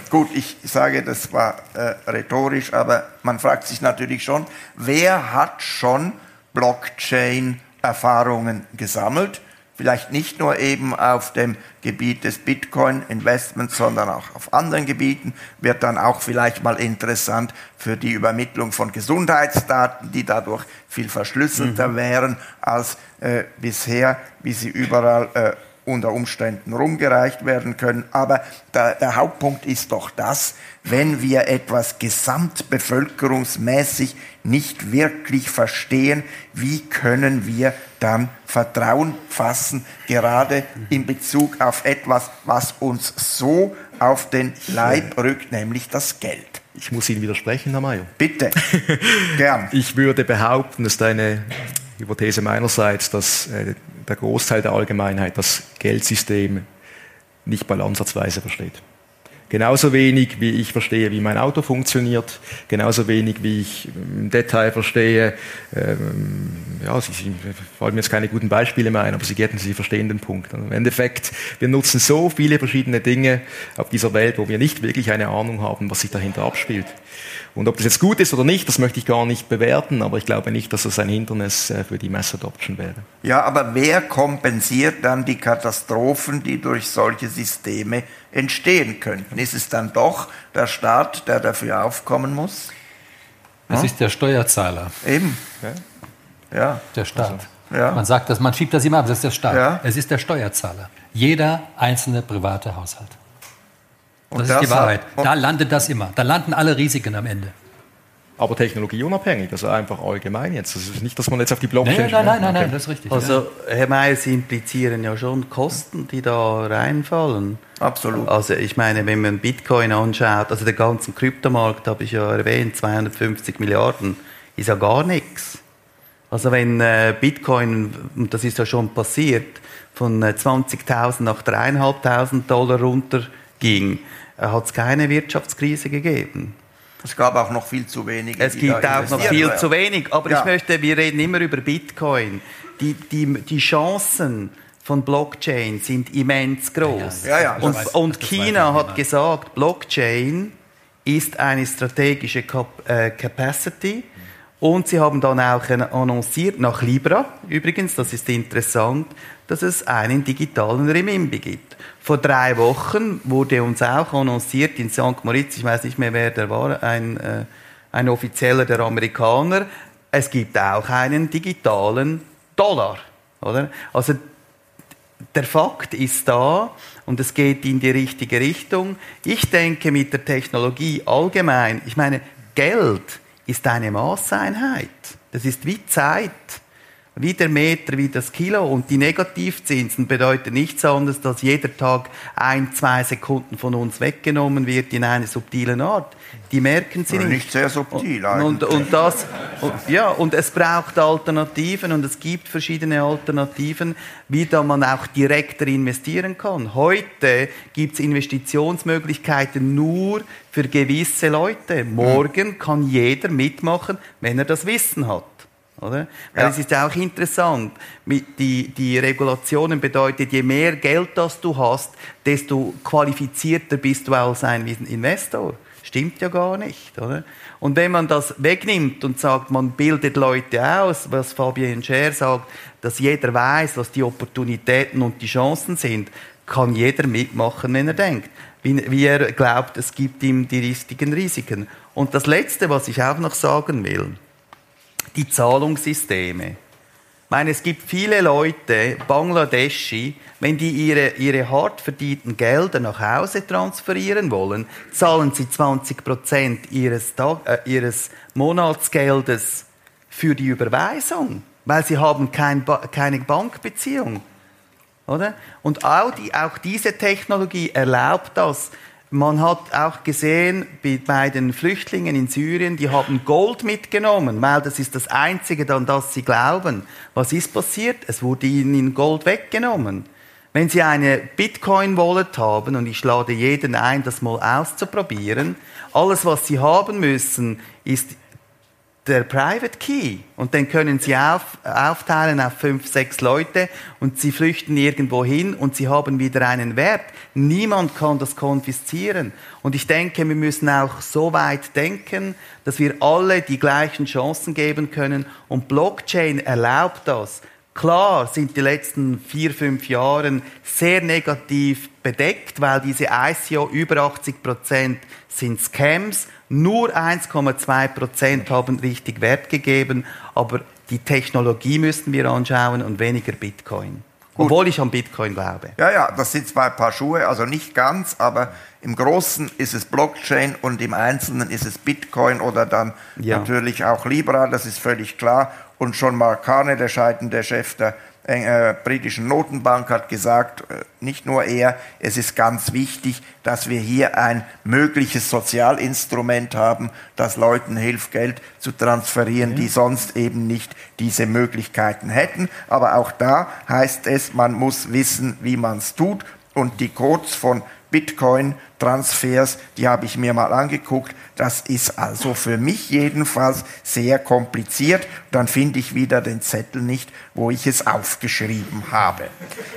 Gut, ich sage, das war äh, rhetorisch, aber man fragt sich natürlich schon, wer hat schon Blockchain-Erfahrungen gesammelt? Vielleicht nicht nur eben auf dem Gebiet des Bitcoin-Investments, sondern auch auf anderen Gebieten, wird dann auch vielleicht mal interessant für die Übermittlung von Gesundheitsdaten, die dadurch viel verschlüsselter mhm. wären als äh, bisher, wie sie überall äh, unter Umständen rumgereicht werden können. Aber der, der, Hauptpunkt ist doch das, wenn wir etwas gesamtbevölkerungsmäßig nicht wirklich verstehen, wie können wir dann Vertrauen fassen, gerade in Bezug auf etwas, was uns so auf den Leib rückt, nämlich das Geld. Ich muss Ihnen widersprechen, Herr Mayer. Bitte, gern. Ich würde behaupten, das ist eine Hypothese meinerseits, dass äh, der Großteil der Allgemeinheit das Geldsystem nicht mal ansatzweise versteht. Genauso wenig, wie ich verstehe, wie mein Auto funktioniert, genauso wenig, wie ich im Detail verstehe, ähm, ja, Sie, Sie fallen mir jetzt keine guten Beispiele mehr ein, aber Sie getten, Sie verstehen den Punkt. Und Im Endeffekt, wir nutzen so viele verschiedene Dinge auf dieser Welt, wo wir nicht wirklich eine Ahnung haben, was sich dahinter abspielt. Und ob das jetzt gut ist oder nicht, das möchte ich gar nicht bewerten, aber ich glaube nicht, dass das ein Hindernis äh, für die Mass Adoption wäre. Ja, aber wer kompensiert dann die Katastrophen, die durch solche Systeme entstehen könnten? Ist es dann doch der Staat, der dafür aufkommen muss? Es ja? ist der Steuerzahler. Eben. Ja. ja. Der Staat. Also, ja. Man sagt das, man schiebt das immer ab, das ist der Staat. Ja. Es ist der Steuerzahler. Jeder einzelne private Haushalt. Das, das ist die Wahrheit. Da landet das immer. Da landen alle Risiken am Ende. Aber technologieunabhängig, also einfach allgemein jetzt. Das ist nicht, dass man jetzt auf die Blockchain... Nein, nein, nein, nein, nein, das ist richtig. Also, Herr Mayer, Sie implizieren ja schon Kosten, die da reinfallen. Absolut. Also ich meine, wenn man Bitcoin anschaut, also den ganzen Kryptomarkt habe ich ja erwähnt, 250 Milliarden, ist ja gar nichts. Also wenn äh, Bitcoin, und das ist ja schon passiert, von 20.000 äh, nach 3.500 Dollar runterging, hat es keine Wirtschaftskrise gegeben. Es gab auch noch viel zu wenig. Es gibt auch noch viel zu wenig. Aber ja. ich möchte, wir reden immer über Bitcoin. Die, die, die Chancen von Blockchain sind immens groß. Ja, ja, und, weiß, und China hat gesagt, Blockchain ist eine strategische äh, Capacity. Und sie haben dann auch annonciert, nach Libra übrigens, das ist interessant, dass es einen digitalen Remimbi gibt. Vor drei Wochen wurde uns auch annonciert in St. Moritz, ich weiß nicht mehr, wer der war, ein, äh, ein Offizieller der Amerikaner, es gibt auch einen digitalen Dollar. Oder? Also der Fakt ist da und es geht in die richtige Richtung. Ich denke mit der Technologie allgemein, ich meine, Geld ist eine Maßeinheit. Das ist wie Zeit wie der Meter, wie das Kilo. Und die Negativzinsen bedeuten nichts anderes, dass jeder Tag ein, zwei Sekunden von uns weggenommen wird in einer subtilen Art. Die merken sie nicht. Nicht sehr subtil eigentlich. Und, und das, und, ja, und es braucht Alternativen und es gibt verschiedene Alternativen, wie da man auch direkter investieren kann. Heute gibt es Investitionsmöglichkeiten nur für gewisse Leute. Morgen kann jeder mitmachen, wenn er das Wissen hat. Oder? Weil ja. es ist auch interessant, die, die Regulationen bedeutet, je mehr Geld das du hast, desto qualifizierter bist du als ein Investor. Stimmt ja gar nicht, oder? Und wenn man das wegnimmt und sagt, man bildet Leute aus, was Fabian Scher sagt, dass jeder weiß, was die Opportunitäten und die Chancen sind, kann jeder mitmachen, wenn er denkt. Wie, wie er glaubt, es gibt ihm die richtigen Risiken. Und das Letzte, was ich auch noch sagen will, die Zahlungssysteme. Ich meine, es gibt viele Leute, Bangladeschi, wenn die ihre, ihre hart verdienten Gelder nach Hause transferieren wollen, zahlen sie 20 Prozent ihres, äh, ihres Monatsgeldes für die Überweisung, weil sie haben kein ba keine Bankbeziehung. Oder? Und auch, die, auch diese Technologie erlaubt das, man hat auch gesehen, bei den Flüchtlingen in Syrien, die haben Gold mitgenommen, weil das ist das Einzige, an das sie glauben. Was ist passiert? Es wurde ihnen Gold weggenommen. Wenn Sie eine Bitcoin-Wallet haben, und ich lade jeden ein, das mal auszuprobieren, alles, was Sie haben müssen, ist der Private Key. Und den können Sie auf, aufteilen auf fünf, sechs Leute und Sie flüchten irgendwo hin und Sie haben wieder einen Wert. Niemand kann das konfiszieren. Und ich denke, wir müssen auch so weit denken, dass wir alle die gleichen Chancen geben können. Und Blockchain erlaubt das. Klar sind die letzten vier, fünf Jahre sehr negativ bedeckt, weil diese ICO über 80 Prozent sind Scams. Nur 1,2 Prozent haben richtig Wert gegeben, aber die Technologie müssten wir anschauen und weniger Bitcoin. Gut. Obwohl ich an Bitcoin glaube. Ja, ja, das sind zwei Paar Schuhe, also nicht ganz, aber im Großen ist es Blockchain und im Einzelnen ist es Bitcoin oder dann ja. natürlich auch Libra, das ist völlig klar. Und schon Mark Carney, der scheidende Chef der äh, britischen Notenbank, hat gesagt, äh, nicht nur er, es ist ganz wichtig, dass wir hier ein mögliches Sozialinstrument haben, das Leuten hilft, Geld zu transferieren, ja. die sonst eben nicht diese Möglichkeiten hätten. Aber auch da heißt es, man muss wissen, wie man es tut. Und die Codes von Bitcoin-Transfers, die habe ich mir mal angeguckt. Das ist also für mich jedenfalls sehr kompliziert. Dann finde ich wieder den Zettel nicht, wo ich es aufgeschrieben habe.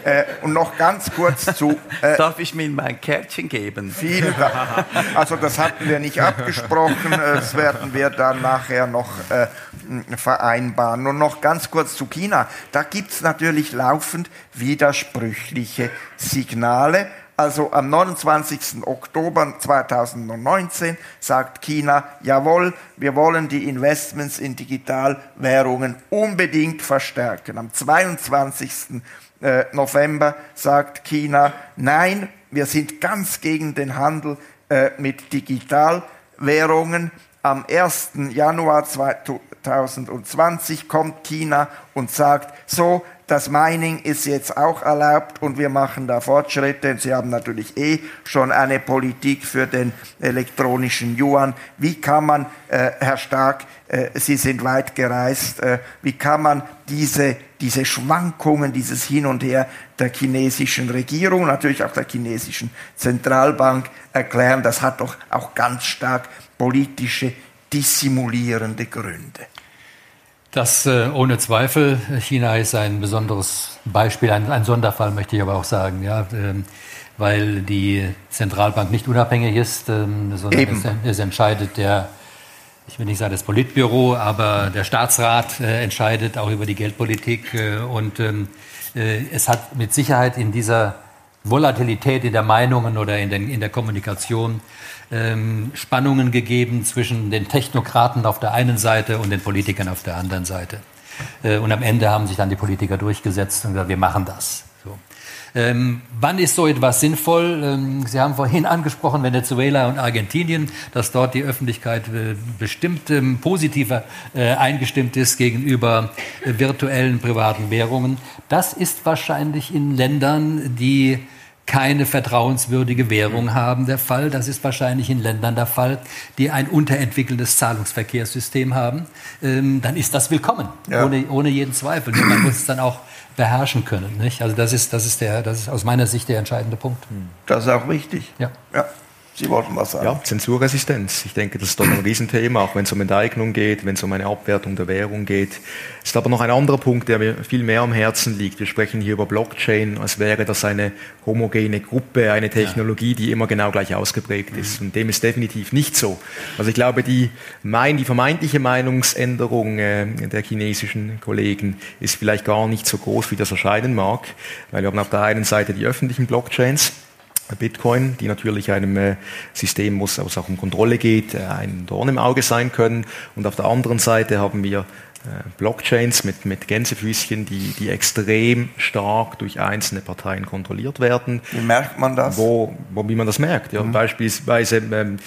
Äh, und noch ganz kurz zu... Äh, Darf ich mir mein Kärtchen geben? Vielen Dank. Also das hatten wir nicht abgesprochen. Das werden wir dann nachher noch äh, vereinbaren. Und noch ganz kurz zu China. Da gibt es natürlich laufend widersprüchliche Signale. Also am 29. Oktober 2019 sagt China, jawohl, wir wollen die Investments in Digitalwährungen unbedingt verstärken. Am 22. Äh, November sagt China, nein, wir sind ganz gegen den Handel äh, mit Digitalwährungen. Am 1. Januar 2020 kommt China und sagt, so, das Mining ist jetzt auch erlaubt und wir machen da Fortschritte. Und Sie haben natürlich eh schon eine Politik für den elektronischen Yuan. Wie kann man, äh, Herr Stark, äh, Sie sind weit gereist, äh, wie kann man diese, diese Schwankungen, dieses Hin und Her der chinesischen Regierung, natürlich auch der chinesischen Zentralbank erklären? Das hat doch auch ganz stark politische, dissimulierende Gründe. Das äh, ohne Zweifel. China ist ein besonderes Beispiel, ein, ein Sonderfall, möchte ich aber auch sagen, ja, äh, weil die Zentralbank nicht unabhängig ist, äh, sondern es, es, entscheidet der, ich will nicht sagen das Politbüro, aber der Staatsrat äh, entscheidet auch über die Geldpolitik äh, und ähm, äh, es hat mit Sicherheit in dieser Volatilität in der Meinungen oder in, den, in der Kommunikation ähm, Spannungen gegeben zwischen den Technokraten auf der einen Seite und den Politikern auf der anderen Seite. Äh, und am Ende haben sich dann die Politiker durchgesetzt und gesagt, wir machen das. So. Ähm, wann ist so etwas sinnvoll? Ähm, Sie haben vorhin angesprochen Venezuela und Argentinien, dass dort die Öffentlichkeit äh, bestimmt ähm, positiver äh, eingestimmt ist gegenüber äh, virtuellen privaten Währungen. Das ist wahrscheinlich in Ländern, die keine vertrauenswürdige Währung haben, der Fall. Das ist wahrscheinlich in Ländern der Fall, die ein unterentwickeltes Zahlungsverkehrssystem haben. Ähm, dann ist das willkommen, ja. ohne, ohne jeden Zweifel. Nur man muss es dann auch beherrschen können. Nicht? Also das ist, das, ist der, das ist aus meiner Sicht der entscheidende Punkt. Das ist auch wichtig. Ja. ja. Sie wollten was sagen. Ja, Zensurresistenz. Ich denke, das ist doch ein Riesenthema, auch wenn es um Enteignung geht, wenn es um eine Abwertung der Währung geht. Es ist aber noch ein anderer Punkt, der mir viel mehr am Herzen liegt. Wir sprechen hier über Blockchain, als wäre das eine homogene Gruppe, eine Technologie, die immer genau gleich ausgeprägt ist. Und dem ist definitiv nicht so. Also ich glaube, die, mein, die vermeintliche Meinungsänderung äh, der chinesischen Kollegen ist vielleicht gar nicht so groß, wie das erscheinen mag, weil wir haben auf der einen Seite die öffentlichen Blockchains, Bitcoin, die natürlich einem äh, System, wo es auch um Kontrolle geht, äh, ein Dorn im Auge sein können. Und auf der anderen Seite haben wir äh, Blockchains mit, mit Gänsefüßchen, die, die extrem stark durch einzelne Parteien kontrolliert werden. Wie merkt man das? Wo, wo wie man das merkt. Ja, mhm. Beispielsweise ähm,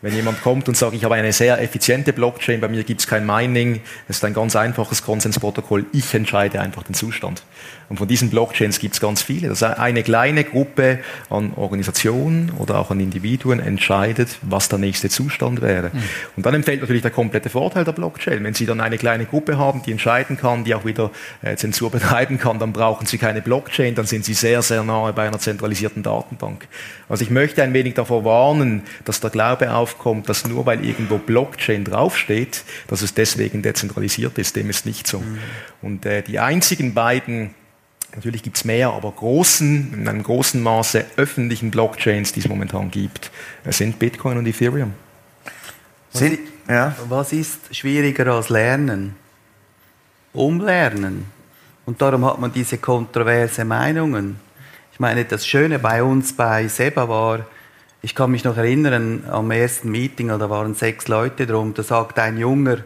wenn jemand kommt und sagt, ich habe eine sehr effiziente Blockchain, bei mir gibt es kein Mining, es ist ein ganz einfaches Konsensprotokoll, ich entscheide einfach den Zustand. Und von diesen Blockchains gibt es ganz viele. Das heißt, eine kleine Gruppe an Organisationen oder auch an Individuen entscheidet, was der nächste Zustand wäre. Mhm. Und dann empfällt natürlich der komplette Vorteil der Blockchain. Wenn Sie dann eine kleine Gruppe haben, die entscheiden kann, die auch wieder äh, Zensur betreiben kann, dann brauchen Sie keine Blockchain, dann sind Sie sehr, sehr nahe bei einer zentralisierten Datenbank. Also ich möchte ein wenig davor warnen, dass der Glaube aufkommt, dass nur weil irgendwo Blockchain draufsteht, dass es deswegen dezentralisiert ist. Dem ist nicht so. Mhm. Und äh, die einzigen beiden Natürlich gibt es mehr, aber großen, in einem großen Maße öffentlichen Blockchains, die es momentan gibt, äh, sind Bitcoin und Ethereum. Was, sind, ja. was ist schwieriger als Lernen? Umlernen. Und darum hat man diese kontroverse Meinungen. Ich meine, das Schöne bei uns bei Seba war, ich kann mich noch erinnern, am ersten Meeting, da waren sechs Leute drum, da sagt ein Junger,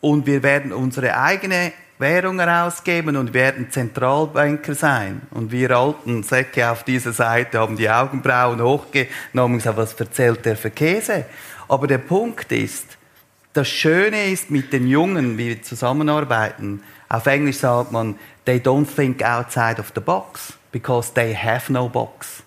und wir werden unsere eigene Währung herausgeben und werden Zentralbanker sein. Und wir alten Säcke auf dieser Seite haben die Augenbrauen hochgenommen und gesagt, was erzählt der für Käse? Aber der Punkt ist, das Schöne ist mit den Jungen, wie wir zusammenarbeiten, auf Englisch sagt man, they don't think outside of the box, because they have no box.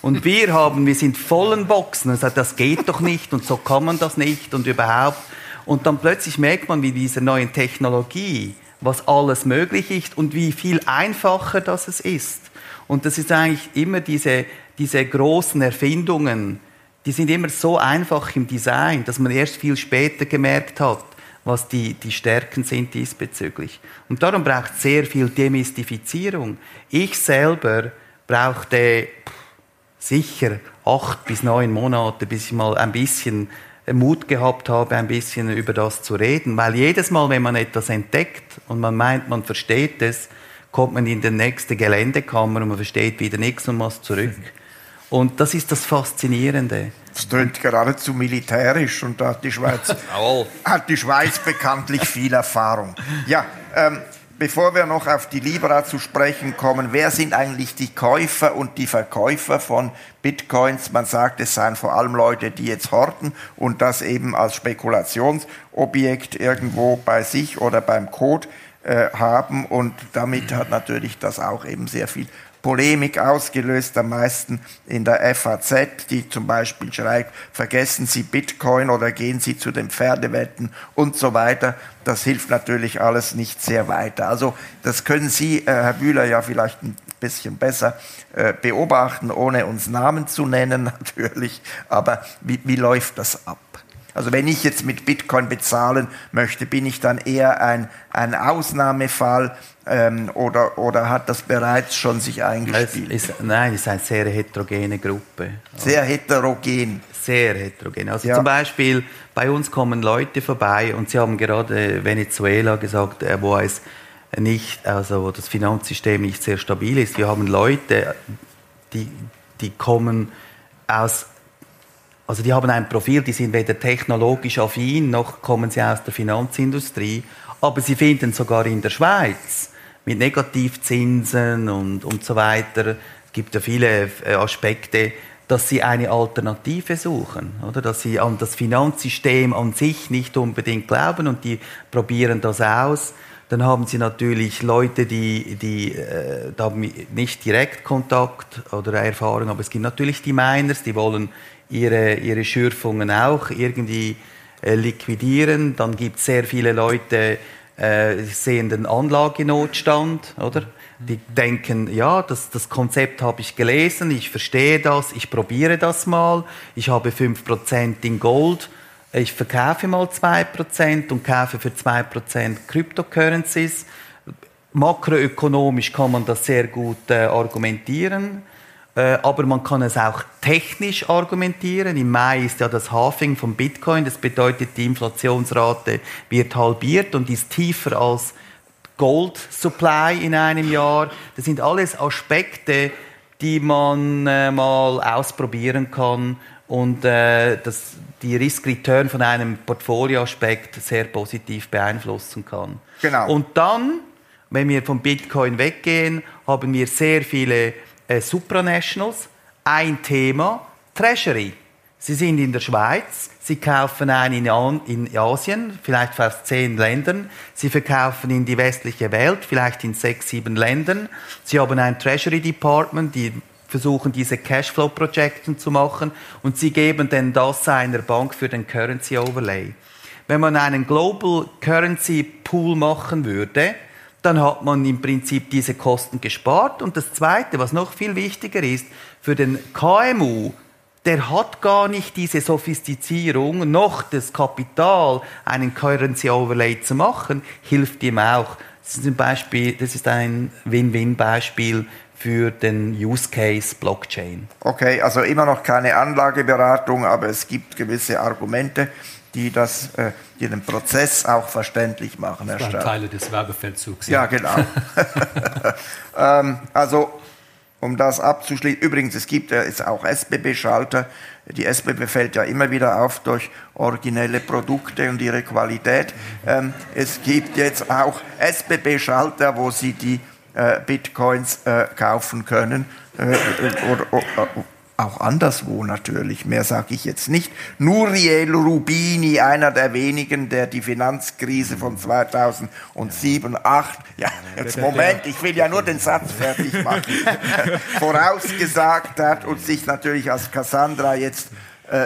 Und wir haben, wir sind vollen Boxen und sagt, das geht doch nicht und so kann man das nicht und überhaupt. Und dann plötzlich merkt man, wie diese neuen Technologie, was alles möglich ist und wie viel einfacher das es ist. Und das ist eigentlich immer diese, diese großen Erfindungen, die sind immer so einfach im Design, dass man erst viel später gemerkt hat, was die, die Stärken sind diesbezüglich. Und darum braucht es sehr viel Demystifizierung. Ich selber brauchte sicher acht bis neun Monate, bis ich mal ein bisschen Mut gehabt habe, ein bisschen über das zu reden. Weil jedes Mal, wenn man etwas entdeckt und man meint, man versteht es, kommt man in die nächste Geländekammer und man versteht wieder nichts und muss zurück. Und das ist das Faszinierende. Das klingt geradezu militärisch und da hat die Schweiz, hat die Schweiz bekanntlich viel Erfahrung. Ja, ähm, Bevor wir noch auf die Libra zu sprechen kommen, wer sind eigentlich die Käufer und die Verkäufer von Bitcoins? Man sagt, es seien vor allem Leute, die jetzt horten und das eben als Spekulationsobjekt irgendwo bei sich oder beim Code äh, haben. Und damit hat natürlich das auch eben sehr viel Polemik ausgelöst, am meisten in der FAZ, die zum Beispiel schreibt, vergessen Sie Bitcoin oder gehen Sie zu den Pferdewetten und so weiter. Das hilft natürlich alles nicht sehr weiter. Also das können Sie, äh, Herr Bühler, ja vielleicht ein bisschen besser äh, beobachten, ohne uns Namen zu nennen natürlich. Aber wie, wie läuft das ab? Also wenn ich jetzt mit Bitcoin bezahlen möchte, bin ich dann eher ein, ein Ausnahmefall ähm, oder, oder hat das bereits schon sich eingespielt? Es ist, nein, es ist eine sehr heterogene Gruppe. Sehr heterogen. Sehr heterogen. Also ja. zum Beispiel, bei uns kommen Leute vorbei und Sie haben gerade Venezuela gesagt, äh, wo es nicht, also wo das Finanzsystem nicht sehr stabil ist. Wir haben Leute, die, die kommen aus also die haben ein Profil, die sind weder technologisch affin, noch kommen sie aus der Finanzindustrie, aber sie finden sogar in der Schweiz mit Negativzinsen und, und so weiter. Es gibt ja viele äh, Aspekte, dass sie eine Alternative suchen, oder? Dass sie an das Finanzsystem an sich nicht unbedingt glauben und die probieren das aus. Dann haben sie natürlich Leute, die, die äh, da nicht direkt Kontakt oder Erfahrung, aber es gibt natürlich die Miners, die wollen ihre, ihre Schürfungen auch irgendwie äh, liquidieren. Dann gibt es sehr viele Leute, äh, sehen den Anlagenotstand, oder? Die denken, ja, das, das Konzept habe ich gelesen, ich verstehe das, ich probiere das mal, ich habe 5% in Gold, ich verkaufe mal 2% und kaufe für 2% Cryptocurrencies. Makroökonomisch kann man das sehr gut äh, argumentieren. Äh, aber man kann es auch technisch argumentieren. Im Mai ist ja das Halving von Bitcoin. Das bedeutet, die Inflationsrate wird halbiert und ist tiefer als Gold Supply in einem Jahr. Das sind alles Aspekte, die man äh, mal ausprobieren kann und äh, das, die Risk-Return von einem Portfolioaspekt sehr positiv beeinflussen kann. Genau. Und dann, wenn wir vom Bitcoin weggehen, haben wir sehr viele äh, Supranationals. Ein Thema, Treasury. Sie sind in der Schweiz, Sie kaufen ein in, in Asien, vielleicht fast zehn Ländern. Sie verkaufen in die westliche Welt, vielleicht in sechs, sieben Ländern. Sie haben ein Treasury Department, die versuchen diese Cashflow-Projekten zu machen und sie geben dann das einer Bank für den Currency Overlay. Wenn man einen Global Currency Pool machen würde, dann hat man im Prinzip diese Kosten gespart. Und das Zweite, was noch viel wichtiger ist, für den KMU, der hat gar nicht diese Sophistizierung, noch das Kapital, einen Currency Overlay zu machen, hilft ihm auch. Das ist ein Beispiel, das ist ein Win-Win-Beispiel für den Use Case Blockchain. Okay, also immer noch keine Anlageberatung, aber es gibt gewisse Argumente, die, das, äh, die den Prozess auch verständlich machen. Das waren Teile des Werbefeldzugs. Ja, ja genau. ähm, also, um das abzuschließen, übrigens, es gibt ja jetzt auch SBB-Schalter. Die SBB fällt ja immer wieder auf durch originelle Produkte und ihre Qualität. Ähm, es gibt jetzt auch SBB-Schalter, wo Sie die äh, Bitcoins äh, kaufen können. Äh, oder, oder, auch anderswo natürlich, mehr sage ich jetzt nicht. Nuriel Rubini, einer der wenigen, der die Finanzkrise von 2007, 2008, ja, jetzt Moment, ich will ja nur den Satz fertig machen, vorausgesagt hat und sich natürlich als Cassandra jetzt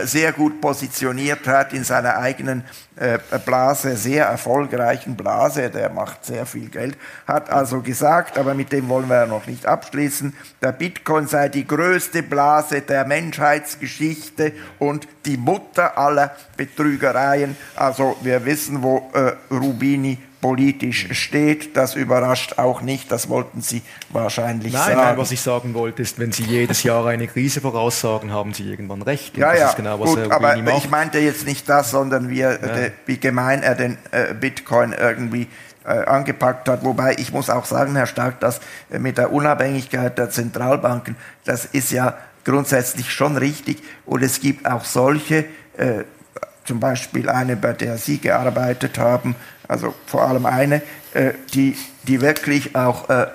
sehr gut positioniert hat in seiner eigenen äh, Blase, sehr erfolgreichen Blase, der macht sehr viel Geld, hat also gesagt, aber mit dem wollen wir ja noch nicht abschließen, der Bitcoin sei die größte Blase der Menschheitsgeschichte und die Mutter aller Betrügereien. Also wir wissen, wo äh, Rubini politisch steht. Das überrascht auch nicht, das wollten Sie wahrscheinlich nein, sagen. Nein, was ich sagen wollte, ist, wenn Sie jedes Jahr eine Krise voraussagen, haben Sie irgendwann recht. Und ja, ja, genau, gut, aber ich meinte jetzt nicht das, sondern wie, ja. de, wie gemein er den äh, Bitcoin irgendwie äh, angepackt hat. Wobei ich muss auch sagen, Herr Stark, dass äh, mit der Unabhängigkeit der Zentralbanken, das ist ja grundsätzlich schon richtig. Und es gibt auch solche, äh, zum Beispiel eine, bei der Sie gearbeitet haben, also vor allem eine, äh, die, die wirklich auch äh,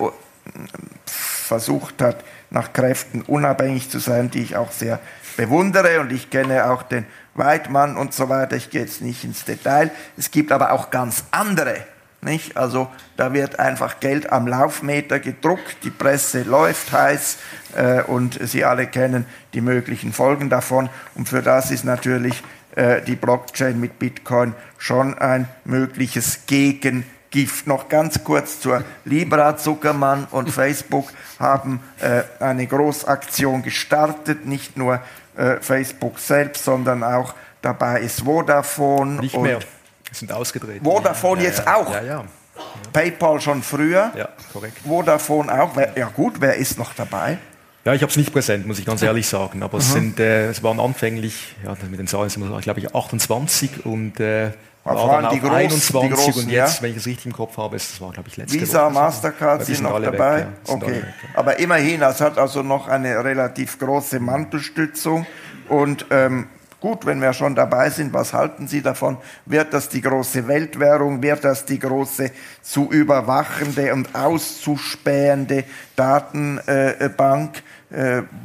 versucht hat, nach Kräften unabhängig zu sein, die ich auch sehr bewundere und ich kenne auch den Weidmann und so weiter. Ich gehe jetzt nicht ins Detail. Es gibt aber auch ganz andere. Nicht? Also da wird einfach Geld am Laufmeter gedruckt, die Presse läuft heiß äh, und Sie alle kennen die möglichen Folgen davon. Und für das ist natürlich äh, die Blockchain mit Bitcoin schon ein mögliches Gegengift. Noch ganz kurz zur Libra. Zuckermann und Facebook haben äh, eine Großaktion gestartet, nicht nur äh, Facebook selbst, sondern auch dabei ist Vodafone. Nicht mehr, sind ausgedreht. Vodafone ja, jetzt ja, auch. Ja, PayPal schon früher. Ja, korrekt. Vodafone auch. Ja gut, wer ist noch dabei? Ja, ich habe es nicht präsent, muss ich ganz ehrlich sagen. Aber es, sind, äh, es waren anfänglich, ja, mit den Zahlen sind wir, glaube ich, 28 und äh, war dann die großen, 21 die großen, und jetzt, ja? wenn ich es richtig im Kopf habe, das war, glaube ich, letzte Visa, Woche. Mastercard sind, sind noch dabei. Weg, ja. okay. Weg, ja. Aber immerhin, es hat also noch eine relativ große Mantelstützung und ähm, Gut, wenn wir schon dabei sind, was halten Sie davon? Wird das die große Weltwährung? Wird das die große zu überwachende und auszuspähende Datenbank, äh,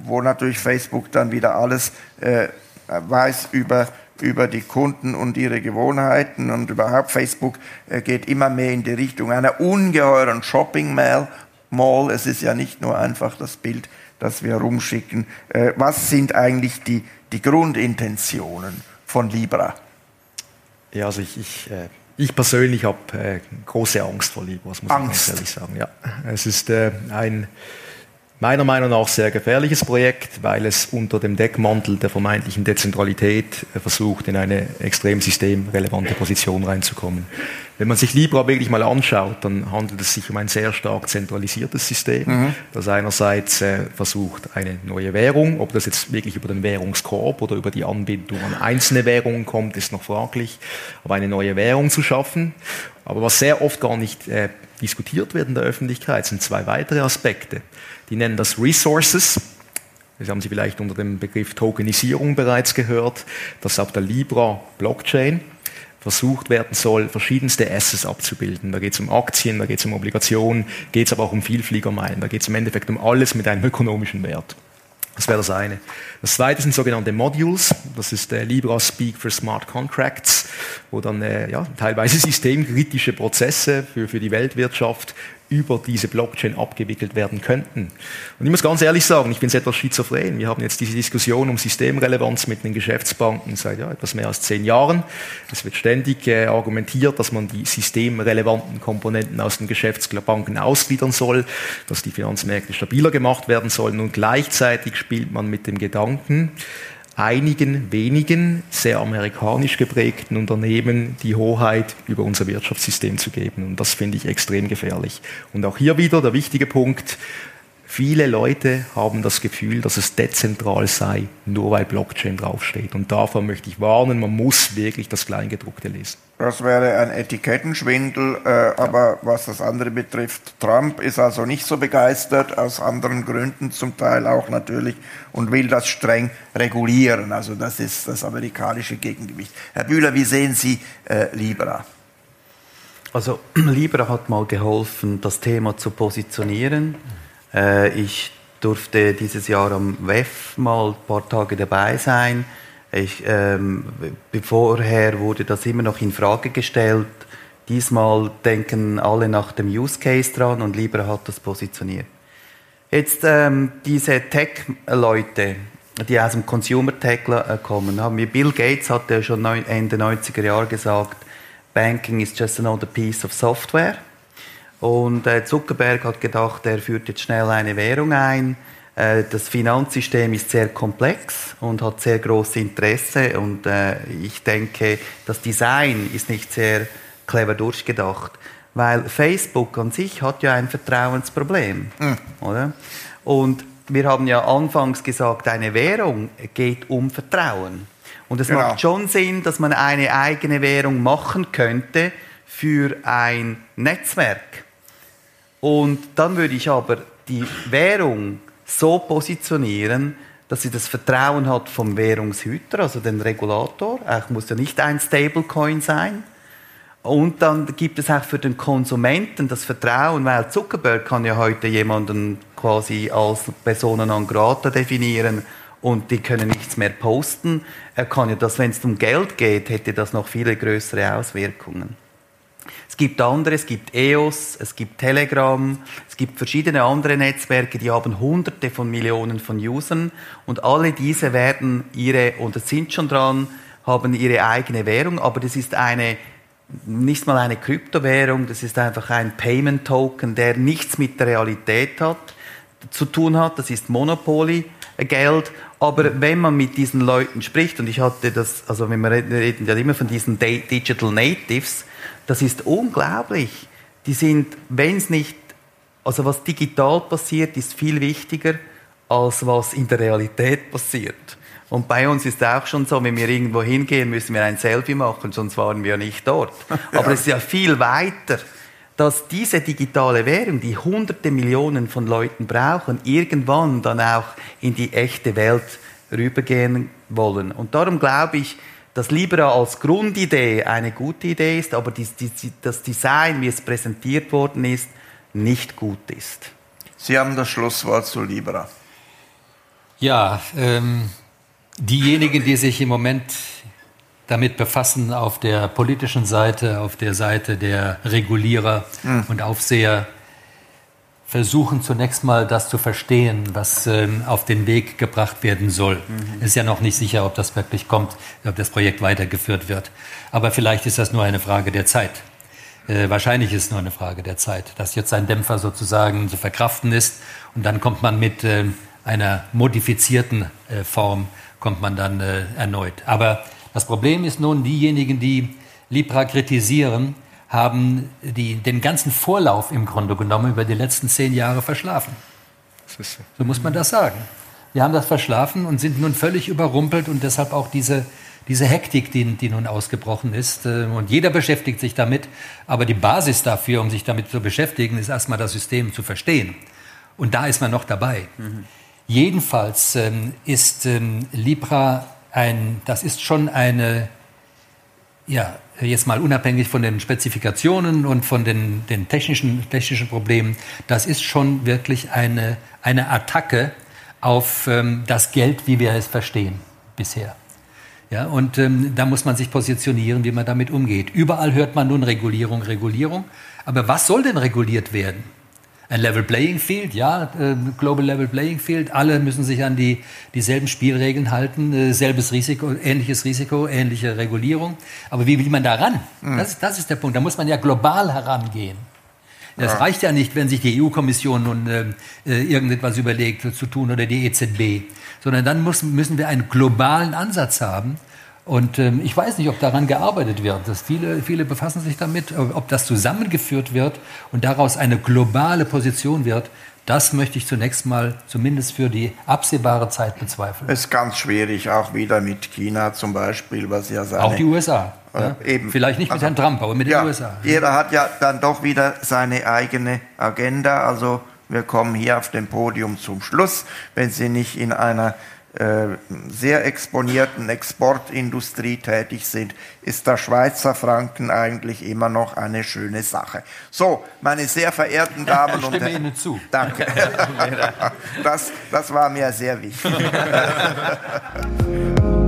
wo natürlich Facebook dann wieder alles äh, weiß über über die Kunden und ihre Gewohnheiten und überhaupt Facebook äh, geht immer mehr in die Richtung einer ungeheuren Shopping Mall. Mall. Es ist ja nicht nur einfach das Bild, das wir rumschicken. Äh, was sind eigentlich die, die Grundintentionen von Libra? Ja, also ich, ich, äh, ich persönlich habe große Angst vor Libra, muss Angst. ich ganz ehrlich sagen. Ja, es ist ein meiner Meinung nach sehr gefährliches Projekt, weil es unter dem Deckmantel der vermeintlichen Dezentralität äh, versucht, in eine extrem systemrelevante Position reinzukommen. Wenn man sich Libra wirklich mal anschaut, dann handelt es sich um ein sehr stark zentralisiertes System, mhm. das einerseits äh, versucht, eine neue Währung, ob das jetzt wirklich über den Währungskorb oder über die Anbindung an einzelne Währungen kommt, ist noch fraglich, aber eine neue Währung zu schaffen. Aber was sehr oft gar nicht äh, diskutiert wird in der Öffentlichkeit, sind zwei weitere Aspekte. Die nennen das Resources. Das haben Sie vielleicht unter dem Begriff Tokenisierung bereits gehört, dass auf der Libra Blockchain versucht werden soll, verschiedenste Assets abzubilden. Da geht es um Aktien, da geht es um Obligationen, geht es aber auch um Vielfliegermeilen, da geht es im Endeffekt um alles mit einem ökonomischen Wert. Das wäre das eine. Das zweite sind sogenannte Modules. Das ist der Libra Speak for Smart Contracts, wo dann äh, ja, teilweise systemkritische Prozesse für, für die Weltwirtschaft über diese Blockchain abgewickelt werden könnten. Und ich muss ganz ehrlich sagen, ich bin etwas schizophren. Wir haben jetzt diese Diskussion um Systemrelevanz mit den Geschäftsbanken seit ja, etwas mehr als zehn Jahren. Es wird ständig äh, argumentiert, dass man die systemrelevanten Komponenten aus den Geschäftsbanken ausgliedern soll, dass die Finanzmärkte stabiler gemacht werden sollen und gleichzeitig spielt man mit dem Gedanken, einigen wenigen sehr amerikanisch geprägten Unternehmen die Hoheit über unser Wirtschaftssystem zu geben. Und das finde ich extrem gefährlich. Und auch hier wieder der wichtige Punkt, Viele Leute haben das Gefühl, dass es dezentral sei, nur weil Blockchain draufsteht. Und davor möchte ich warnen, man muss wirklich das Kleingedruckte lesen. Das wäre ein Etikettenschwindel, äh, aber was das andere betrifft, Trump ist also nicht so begeistert, aus anderen Gründen zum Teil auch natürlich, und will das streng regulieren. Also das ist das amerikanische Gegengewicht. Herr Bühler, wie sehen Sie äh, Libra? Also Libra hat mal geholfen, das Thema zu positionieren. Äh, ich durfte dieses Jahr am WEF mal ein paar Tage dabei sein. Ich, ähm, vorher wurde das immer noch in Frage gestellt. Diesmal denken alle nach dem Use Case dran und Libra hat das positioniert. Jetzt ähm, diese Tech-Leute, die aus dem Consumer Tech äh, kommen, haben wir Bill Gates hat ja schon Ende 90er Jahre gesagt, Banking is just another piece of software. Und äh, Zuckerberg hat gedacht, er führt jetzt schnell eine Währung ein. Äh, das Finanzsystem ist sehr komplex und hat sehr großes Interesse. Und äh, ich denke, das Design ist nicht sehr clever durchgedacht. Weil Facebook an sich hat ja ein Vertrauensproblem. Mhm. Oder? Und wir haben ja anfangs gesagt, eine Währung geht um Vertrauen. Und es genau. macht schon Sinn, dass man eine eigene Währung machen könnte für ein Netzwerk. Und dann würde ich aber die Währung so positionieren, dass sie das Vertrauen hat vom Währungshüter, also den Regulator. Auch muss ja nicht ein Stablecoin sein. Und dann gibt es auch für den Konsumenten das Vertrauen, weil Zuckerberg kann ja heute jemanden quasi als Persona non grata definieren und die können nichts mehr posten. Er kann ja das, wenn es um Geld geht, hätte das noch viele größere Auswirkungen. Es gibt andere, es gibt EOS, es gibt Telegram, es gibt verschiedene andere Netzwerke, die haben hunderte von Millionen von Usern und alle diese werden ihre, oder sind schon dran, haben ihre eigene Währung, aber das ist eine, nicht mal eine Kryptowährung, das ist einfach ein Payment Token, der nichts mit der Realität hat, zu tun hat, das ist Monopoly Geld. Aber wenn man mit diesen Leuten spricht, und ich hatte das, also wir reden ja immer von diesen Digital Natives, das ist unglaublich. Die sind, wenn es nicht, also was digital passiert, ist viel wichtiger, als was in der Realität passiert. Und bei uns ist es auch schon so, wenn wir irgendwo hingehen, müssen wir ein Selfie machen, sonst waren wir nicht dort. Aber es ist ja viel weiter, dass diese digitale Währung, die hunderte Millionen von Leuten brauchen, irgendwann dann auch in die echte Welt rübergehen wollen. Und darum glaube ich, dass Libra als Grundidee eine gute Idee ist, aber das Design, wie es präsentiert worden ist, nicht gut ist. Sie haben das Schlusswort zu Libra. Ja, ähm, diejenigen, die sich im Moment damit befassen, auf der politischen Seite, auf der Seite der Regulierer mhm. und Aufseher, versuchen zunächst mal das zu verstehen, was ähm, auf den Weg gebracht werden soll. Mhm. Ist ja noch nicht sicher, ob das wirklich kommt, ob das Projekt weitergeführt wird. Aber vielleicht ist das nur eine Frage der Zeit. Äh, wahrscheinlich ist es nur eine Frage der Zeit, dass jetzt ein Dämpfer sozusagen zu verkraften ist und dann kommt man mit äh, einer modifizierten äh, Form, kommt man dann äh, erneut. Aber das Problem ist nun, diejenigen, die Libra kritisieren, haben die, den ganzen Vorlauf im Grunde genommen über die letzten zehn Jahre verschlafen. So muss man das sagen. Wir haben das verschlafen und sind nun völlig überrumpelt und deshalb auch diese, diese Hektik, die, die nun ausgebrochen ist. Äh, und jeder beschäftigt sich damit. Aber die Basis dafür, um sich damit zu beschäftigen, ist erstmal das System zu verstehen. Und da ist man noch dabei. Mhm. Jedenfalls ähm, ist ähm, Libra ein, das ist schon eine, ja, jetzt mal unabhängig von den Spezifikationen und von den, den technischen, technischen Problemen, das ist schon wirklich eine, eine Attacke auf ähm, das Geld, wie wir es verstehen bisher. Ja, und ähm, da muss man sich positionieren, wie man damit umgeht. Überall hört man nun Regulierung, Regulierung. Aber was soll denn reguliert werden? Ein Level Playing Field, ja, äh, Global Level Playing Field. Alle müssen sich an die dieselben Spielregeln halten, äh, selbes Risiko, ähnliches Risiko, ähnliche Regulierung. Aber wie will man da ran? Mhm. Das, das ist der Punkt. Da muss man ja global herangehen. Das ja. reicht ja nicht, wenn sich die EU-Kommission nun äh, äh, irgendetwas überlegt zu tun oder die EZB, sondern dann muss, müssen wir einen globalen Ansatz haben und ähm, ich weiß nicht, ob daran gearbeitet wird. Dass viele, viele befassen sich damit, ob das zusammengeführt wird und daraus eine globale Position wird. Das möchte ich zunächst mal zumindest für die absehbare Zeit bezweifeln. Es ist ganz schwierig, auch wieder mit China zum Beispiel, was ja seine... Auch die USA. Äh, ja? Eben. Vielleicht nicht also, mit Herrn Trump, aber mit ja, den USA. Jeder hat ja dann doch wieder seine eigene Agenda. Also wir kommen hier auf dem Podium zum Schluss. Wenn Sie nicht in einer sehr exponierten Exportindustrie tätig sind, ist der Schweizer Franken eigentlich immer noch eine schöne Sache. So, meine sehr verehrten Damen und Herren. Ihnen zu. Danke. Das, das war mir sehr wichtig.